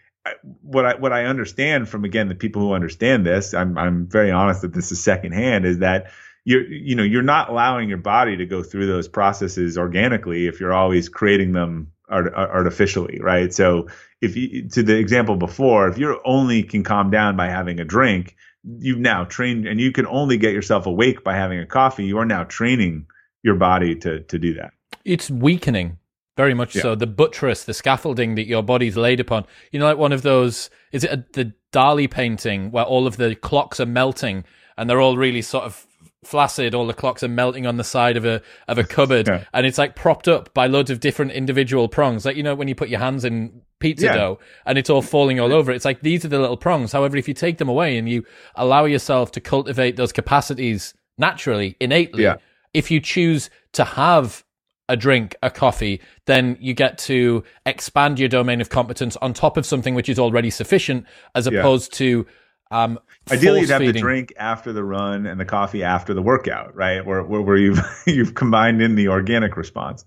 what I what I understand from again the people who understand this, I'm I'm very honest that this is secondhand, is that you're you know you're not allowing your body to go through those processes organically if you're always creating them art, artificially right? So if you to the example before if you only can calm down by having a drink you've now trained and you can only get yourself awake by having a coffee you are now training your body to to do that. It's weakening very much yeah. so. The buttress the scaffolding that your body's laid upon. You know like one of those is it a, the dali painting where all of the clocks are melting and they're all really sort of flaccid. All the clocks are melting on the side of a of a cupboard, yeah. and it's like propped up by loads of different individual prongs. Like you know when you put your hands in pizza yeah. dough and it's all falling all over. It's like these are the little prongs. However, if you take them away and you allow yourself to cultivate those capacities naturally, innately, yeah. if you choose to have a drink, a coffee, then you get to expand your domain of competence on top of something which is already sufficient, as opposed to um, Ideally, you'd have feeding. the drink after the run and the coffee after the workout, right? Where where, where you've you've combined in the organic response.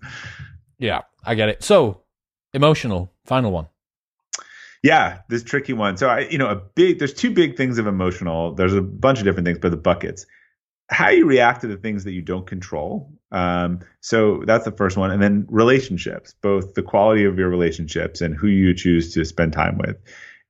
Yeah, I get it. So emotional, final one. Yeah, this tricky one. So I, you know, a big. There's two big things of emotional. There's a bunch of different things, but the buckets. How you react to the things that you don't control. Um, so that's the first one, and then relationships, both the quality of your relationships and who you choose to spend time with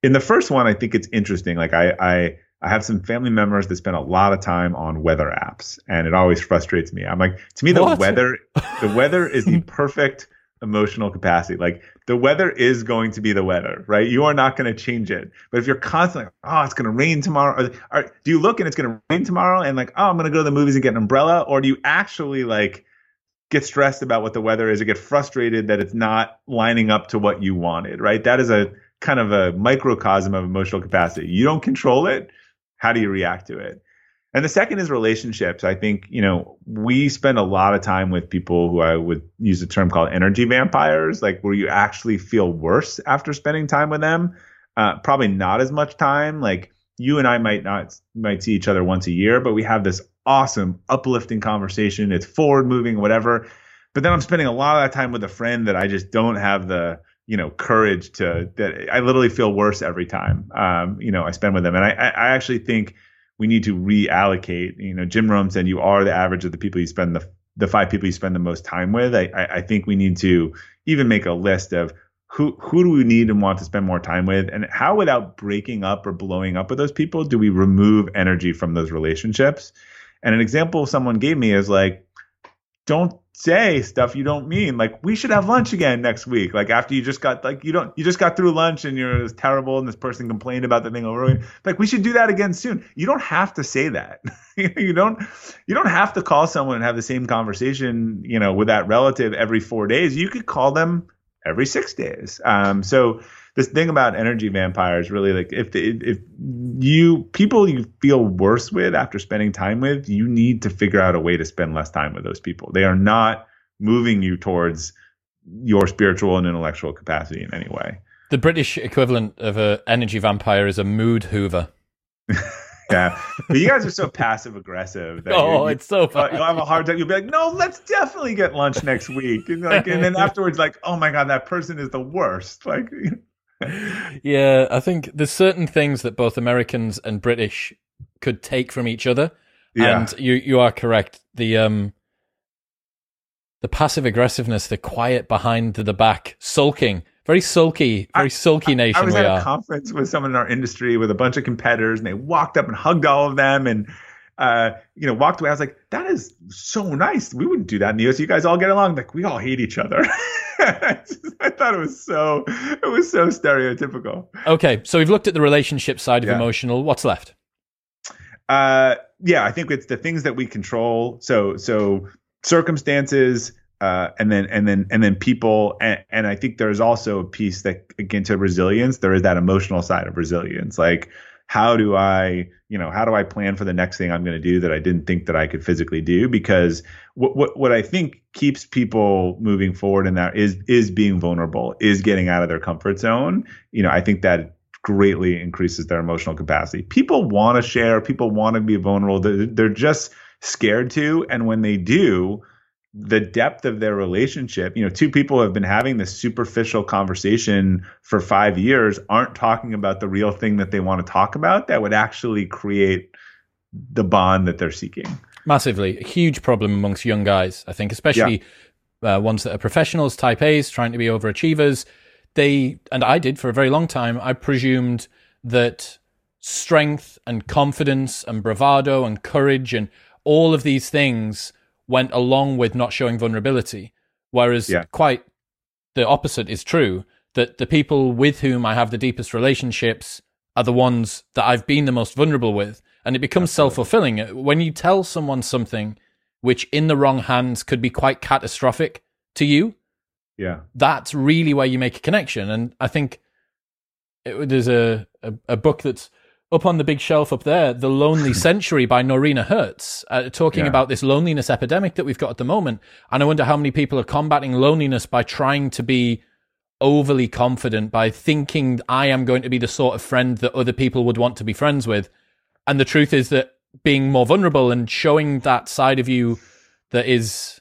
in the first one, I think it's interesting. Like I, I, I have some family members that spend a lot of time on weather apps, and it always frustrates me. I'm like, to me, the what? weather, the weather is the perfect emotional capacity. Like the weather is going to be the weather, right? You are not going to change it. But if you're constantly, oh, it's going to rain tomorrow, or, or do you look and it's going to rain tomorrow, and like, oh, I'm going to go to the movies and get an umbrella, or do you actually like get stressed about what the weather is, or get frustrated that it's not lining up to what you wanted, right? That is a kind of a microcosm of emotional capacity. You don't control it. How do you react to it? And the second is relationships. I think, you know, we spend a lot of time with people who I would use a term called energy vampires, like where you actually feel worse after spending time with them. Uh, probably not as much time. Like you and I might not might see each other once a year, but we have this awesome, uplifting conversation. It's forward moving, whatever. But then I'm spending a lot of that time with a friend that I just don't have the you know courage to that I literally feel worse every time um, you know I spend with them, and I, I actually think we need to reallocate. You know, Jim Rohn said you are the average of the people you spend the the five people you spend the most time with. I, I think we need to even make a list of who who do we need and want to spend more time with, and how without breaking up or blowing up with those people do we remove energy from those relationships. And an example someone gave me is like, don't say stuff you don't mean. Like we should have lunch again next week. Like after you just got like you don't you just got through lunch and you're terrible and this person complained about the thing over. Like we should do that again soon. You don't have to say that. you don't you don't have to call someone and have the same conversation, you know, with that relative every 4 days. You could call them every 6 days. Um so this thing about energy vampires really like if if you people you feel worse with after spending time with, you need to figure out a way to spend less time with those people. They are not moving you towards your spiritual and intellectual capacity in any way. The British equivalent of an energy vampire is a mood hoover. yeah, but you guys are so passive aggressive. oh, it's so fun. You'll have a hard time. You'll be like, "No, let's definitely get lunch next week," and like, and then afterwards, like, "Oh my god, that person is the worst." Like, yeah, I think there's certain things that both Americans and British could take from each other. Yeah. And you you are correct. The um the passive aggressiveness, the quiet behind the back, sulking, very sulky, very I, sulky nation. I, I was at are. a conference with someone in our industry with a bunch of competitors, and they walked up and hugged all of them, and uh, you know, walked away. I was like, that is so nice. We wouldn't do that in the US. You guys all get along. Like, we all hate each other. I thought it was so, it was so stereotypical. Okay. So we've looked at the relationship side of yeah. emotional. What's left? Uh, yeah, I think it's the things that we control. So, so circumstances, uh, and then and then and then people and, and I think there's also a piece that again to resilience there is that emotional side of resilience like how do I, you know, how do I plan for the next thing I'm going to do that I didn't think that I could physically do? Because what, what, what I think keeps people moving forward in that is, is being vulnerable, is getting out of their comfort zone. You know, I think that greatly increases their emotional capacity. People want to share, people want to be vulnerable. They're, they're just scared to. And when they do, the depth of their relationship, you know, two people have been having this superficial conversation for five years, aren't talking about the real thing that they want to talk about that would actually create the bond that they're seeking. Massively. A huge problem amongst young guys, I think, especially yeah. uh, ones that are professionals, type A's, trying to be overachievers. They, and I did for a very long time, I presumed that strength and confidence and bravado and courage and all of these things went along with not showing vulnerability. Whereas yeah. quite the opposite is true that the people with whom I have the deepest relationships are the ones that I've been the most vulnerable with. And it becomes self fulfilling. Uh, when you tell someone something which in the wrong hands could be quite catastrophic to you, yeah, that's really where you make a connection. And I think it, there's a, a, a book that's up on the big shelf up there, The Lonely Century by Noreena Hertz, uh, talking yeah. about this loneliness epidemic that we've got at the moment. And I wonder how many people are combating loneliness by trying to be overly confident, by thinking I am going to be the sort of friend that other people would want to be friends with. And the truth is that being more vulnerable and showing that side of you that is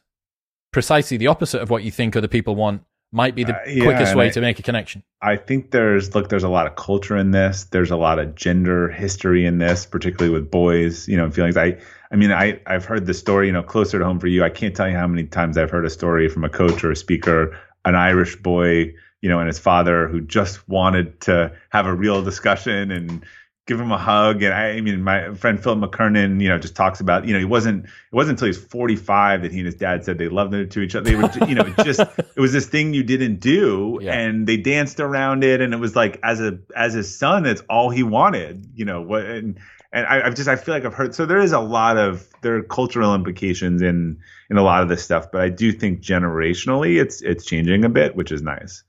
precisely the opposite of what you think other people want might be the uh, yeah, quickest way I, to make a connection. I think there's look, there's a lot of culture in this. There's a lot of gender history in this, particularly with boys, you know, feelings. I I mean, I I've heard the story, you know, closer to home for you. I can't tell you how many times I've heard a story from a coach or a speaker, an Irish boy, you know, and his father who just wanted to have a real discussion and give him a hug. And I, I, mean, my friend Phil McKernan, you know, just talks about, you know, he wasn't, it wasn't until he's 45 that he and his dad said they loved it to each other. They were, you know, it just, it was this thing you didn't do yeah. and they danced around it. And it was like, as a, as his son, it's all he wanted, you know, what, and, and I, have just, I feel like I've heard, so there is a lot of, there are cultural implications in, in a lot of this stuff, but I do think generationally it's, it's changing a bit, which is nice.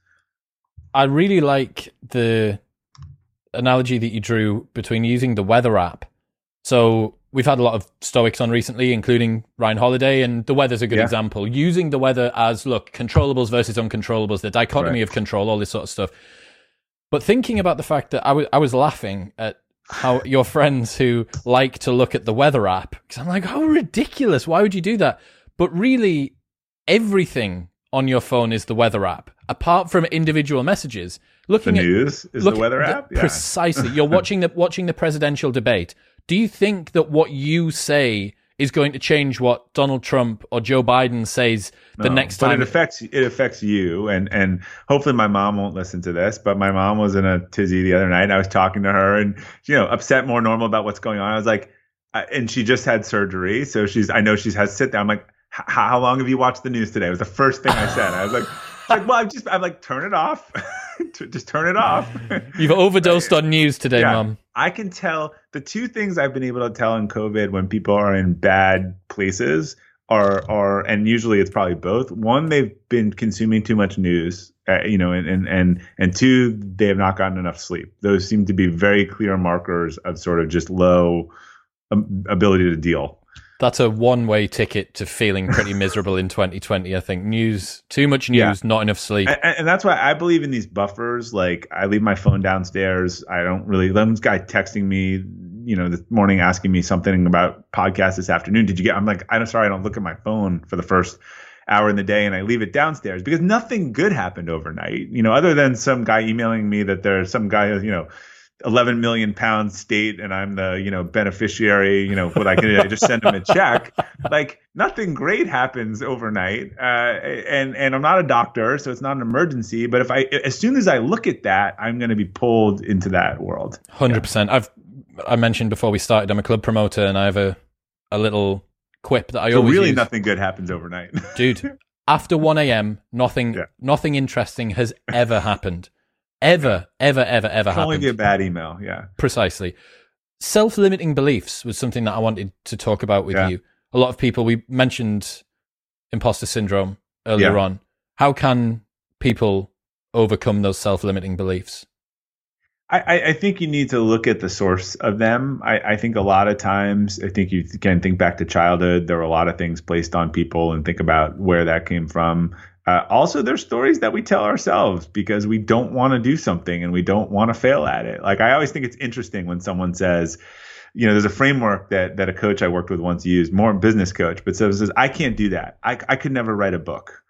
I really like the, analogy that you drew between using the weather app. So we've had a lot of Stoics on recently, including Ryan Holiday, and the weather's a good yeah. example. Using the weather as look, controllables versus uncontrollables, the dichotomy right. of control, all this sort of stuff. But thinking about the fact that I, w- I was laughing at how your friends who like to look at the weather app, because I'm like, how ridiculous! Why would you do that? But really, everything on your phone is the weather app, apart from individual messages. Looking the news at, is the weather app. The, yeah. Precisely. You're watching the watching the presidential debate. Do you think that what you say is going to change what Donald Trump or Joe Biden says the no, next time? But it affects it affects you, and and hopefully my mom won't listen to this. But my mom was in a tizzy the other night. And I was talking to her, and you know, upset, more normal about what's going on. I was like, and she just had surgery, so she's. I know she's has sit down. I'm like, how long have you watched the news today? It was the first thing I said. I was like, like well, I'm just, I'm like, turn it off. just turn it off. You've overdosed on news today, yeah, mom. I can tell the two things I've been able to tell in COVID when people are in bad places are are and usually it's probably both. One, they've been consuming too much news, uh, you know, and and and and two, they have not gotten enough sleep. Those seem to be very clear markers of sort of just low um, ability to deal that's a one way ticket to feeling pretty miserable in 2020. I think news, too much news, yeah. not enough sleep. And, and, that's why I believe in these buffers. Like I leave my phone downstairs. I don't really, this guy texting me, you know, this morning asking me something about podcast this afternoon. Did you get, I'm like, I'm sorry, I don't look at my phone for the first hour in the day and I leave it downstairs because nothing good happened overnight, you know, other than some guy emailing me that there's some guy, you know, 11 million pound state and I'm the, you know, beneficiary, you know, what I can I just send them a check. Like nothing great happens overnight. Uh, and, and I'm not a doctor, so it's not an emergency. But if I, as soon as I look at that, I'm going to be pulled into that world. 100%. Yeah. I've, I mentioned before we started, I'm a club promoter and I have a, a little quip that I so always really use. nothing good happens overnight. Dude, after 1 a.m., nothing, yeah. nothing interesting has ever happened ever, ever, ever, ever happened. Only be a bad email. Yeah, precisely. Self-limiting beliefs was something that I wanted to talk about with yeah. you. A lot of people we mentioned imposter syndrome earlier yeah. on. How can people overcome those self-limiting beliefs? I, I, think you need to look at the source of them. I, I, think a lot of times, I think you can think back to childhood. There were a lot of things placed on people and think about where that came from. Uh, also, there's stories that we tell ourselves because we don't want to do something and we don't want to fail at it. Like I always think it's interesting when someone says, you know, there's a framework that that a coach I worked with once used, more business coach, but says, I can't do that. I, I could never write a book.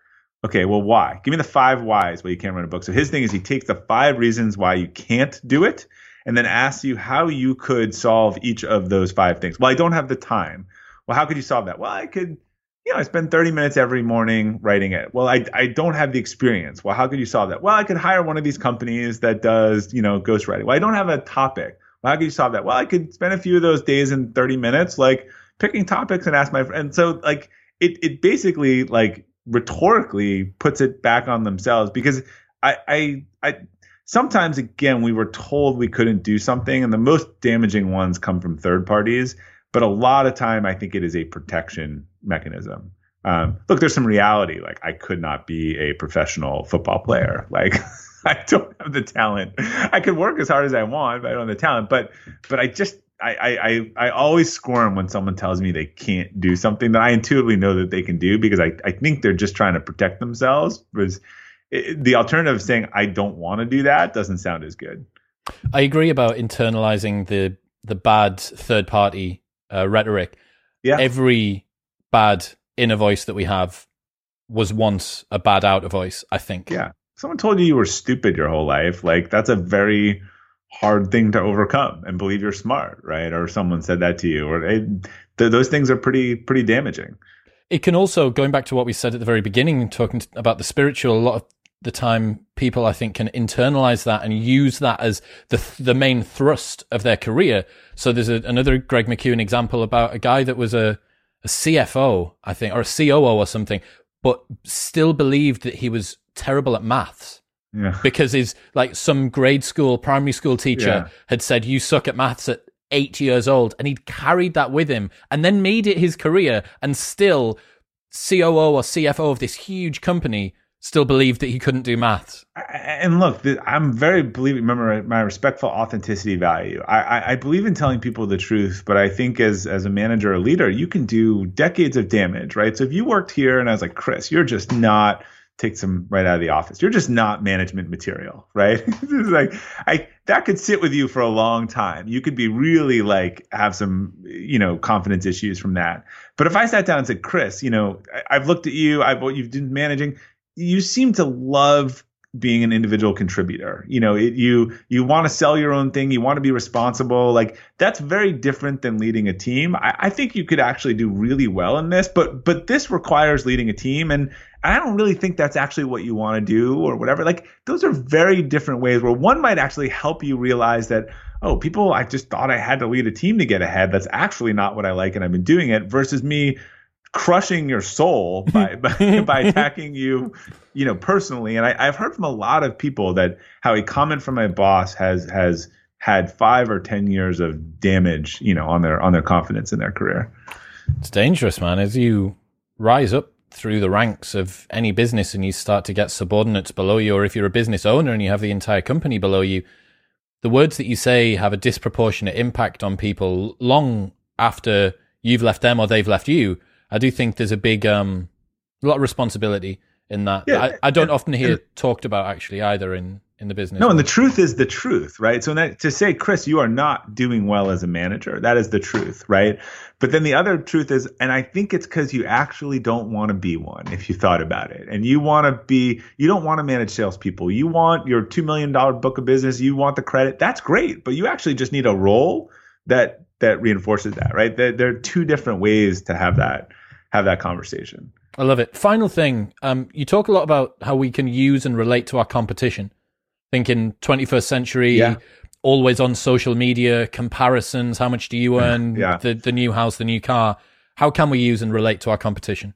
Okay, well, why? Give me the five whys why you can't write a book. So his thing is he takes the five reasons why you can't do it and then asks you how you could solve each of those five things. Well, I don't have the time. Well, how could you solve that? Well, I could, you know, I spend 30 minutes every morning writing it. Well, I, I don't have the experience. Well, how could you solve that? Well, I could hire one of these companies that does, you know, ghostwriting. Well, I don't have a topic. Well, how could you solve that? Well, I could spend a few of those days in 30 minutes, like picking topics and ask my friend. So like it, it basically like rhetorically puts it back on themselves because I, I, I, sometimes again, we were told we couldn't do something and the most damaging ones come from third parties. But a lot of time, I think it is a protection mechanism. Um, look, there's some reality. Like I could not be a professional football player. Like I don't have the talent. I could work as hard as I want, but I don't have the talent. But but I just I, I, I always squirm when someone tells me they can't do something that I intuitively know that they can do because I, I think they're just trying to protect themselves. Because the alternative of saying I don't want to do that doesn't sound as good. I agree about internalizing the the bad third party uh, rhetoric. Yeah. Every bad inner voice that we have was once a bad outer voice. I think. Yeah. Someone told you you were stupid your whole life. Like that's a very hard thing to overcome and believe you're smart, right? Or someone said that to you, or it, th- those things are pretty pretty damaging. It can also, going back to what we said at the very beginning, talking about the spiritual, a lot of the time people I think can internalize that and use that as the the main thrust of their career. So there's a, another Greg McKeown example about a guy that was a, a CFO, I think, or a COO or something, but still believed that he was terrible at maths yeah. Because his like some grade school, primary school teacher yeah. had said, You suck at maths at eight years old. And he'd carried that with him and then made it his career and still COO or CFO of this huge company still believed that he couldn't do maths. And look, I'm very believe. Remember my respectful authenticity value. I, I, believe in telling people the truth, but I think as as a manager or leader, you can do decades of damage, right? So if you worked here and I was like, Chris, you're just not takes them right out of the office. You're just not management material, right? like I that could sit with you for a long time. You could be really like have some, you know, confidence issues from that. But if I sat down and said, Chris, you know, I, have looked at you, I've what you've been managing, you seem to love being an individual contributor. You know, it, you you want to sell your own thing, you want to be responsible. Like that's very different than leading a team. I, I think you could actually do really well in this, but but this requires leading a team, and I don't really think that's actually what you want to do or whatever. Like those are very different ways where one might actually help you realize that, oh, people, I just thought I had to lead a team to get ahead. That's actually not what I like. And I've been doing it versus me crushing your soul by, by, by attacking you, you know, personally. And I, I've heard from a lot of people that how a comment from my boss has, has, had five or ten years of damage, you know, on their on their confidence in their career. It's dangerous, man. As you rise up through the ranks of any business and you start to get subordinates below you, or if you're a business owner and you have the entire company below you, the words that you say have a disproportionate impact on people long after you've left them or they've left you. I do think there's a big, um, a lot of responsibility in that. Yeah, I, I don't and, often hear and, talked about actually either in in the business. No, and the truth is the truth, right? So that, to say, Chris, you are not doing well as a manager, that is the truth, right? But then the other truth is, and I think it's because you actually don't want to be one if you thought about it. And you want to be, you don't want to manage salespeople. You want your $2 million book of business. You want the credit. That's great. But you actually just need a role that, that reinforces that, right? There, there are two different ways to have that, have that conversation. I love it. Final thing. Um, you talk a lot about how we can use and relate to our competition thinking 21st century, yeah. always on social media, comparisons, how much do you earn, yeah. the, the new house, the new car. How can we use and relate to our competition?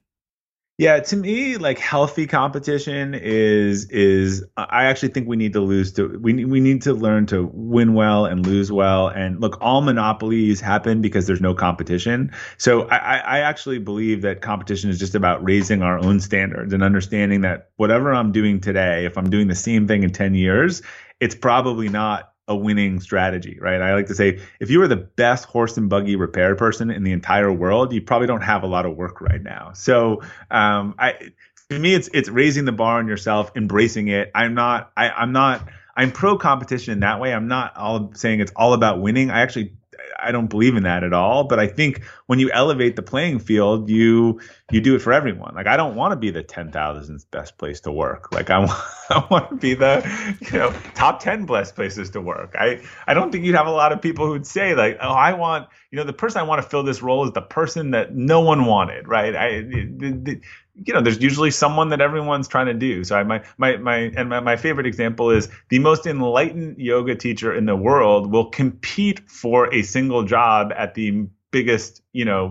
Yeah, to me, like healthy competition is is I actually think we need to lose to we we need to learn to win well and lose well. And look, all monopolies happen because there's no competition. So I, I actually believe that competition is just about raising our own standards and understanding that whatever I'm doing today, if I'm doing the same thing in 10 years, it's probably not a winning strategy, right? I like to say if you were the best horse and buggy repair person in the entire world, you probably don't have a lot of work right now. So, um, I, to me, it's it's raising the bar on yourself, embracing it. I'm not, I, I'm not, I'm pro competition in that way. I'm not all saying it's all about winning. I actually I don't believe in that at all. But I think when you elevate the playing field, you you do it for everyone. Like I don't want to be the ten thousandth best place to work. Like I want, I want to be the you know top ten best places to work. I I don't think you'd have a lot of people who'd say like, oh, I want you know the person I want to fill this role is the person that no one wanted, right? I the, the, you know, there's usually someone that everyone's trying to do. So I, my, my, my, and my, my favorite example is the most enlightened yoga teacher in the world will compete for a single job at the biggest, you know,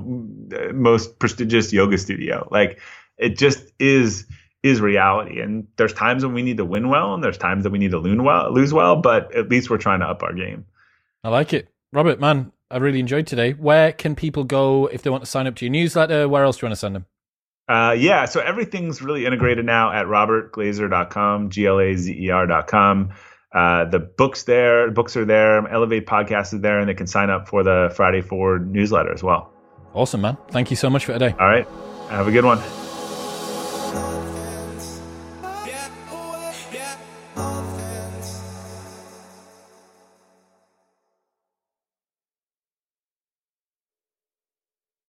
most prestigious yoga studio. Like it just is, is reality. And there's times when we need to win well and there's times that we need to lose well, lose well, but at least we're trying to up our game. I like it. Robert, man, I really enjoyed today. Where can people go if they want to sign up to your newsletter? Where else do you want to send them? Uh, yeah, so everything's really integrated now at robertglazer.com, G L A Z E R.com. Uh, the books there, books are there. Elevate podcast is there, and they can sign up for the Friday Forward newsletter as well. Awesome, man. Thank you so much for today. All right. Have a good one.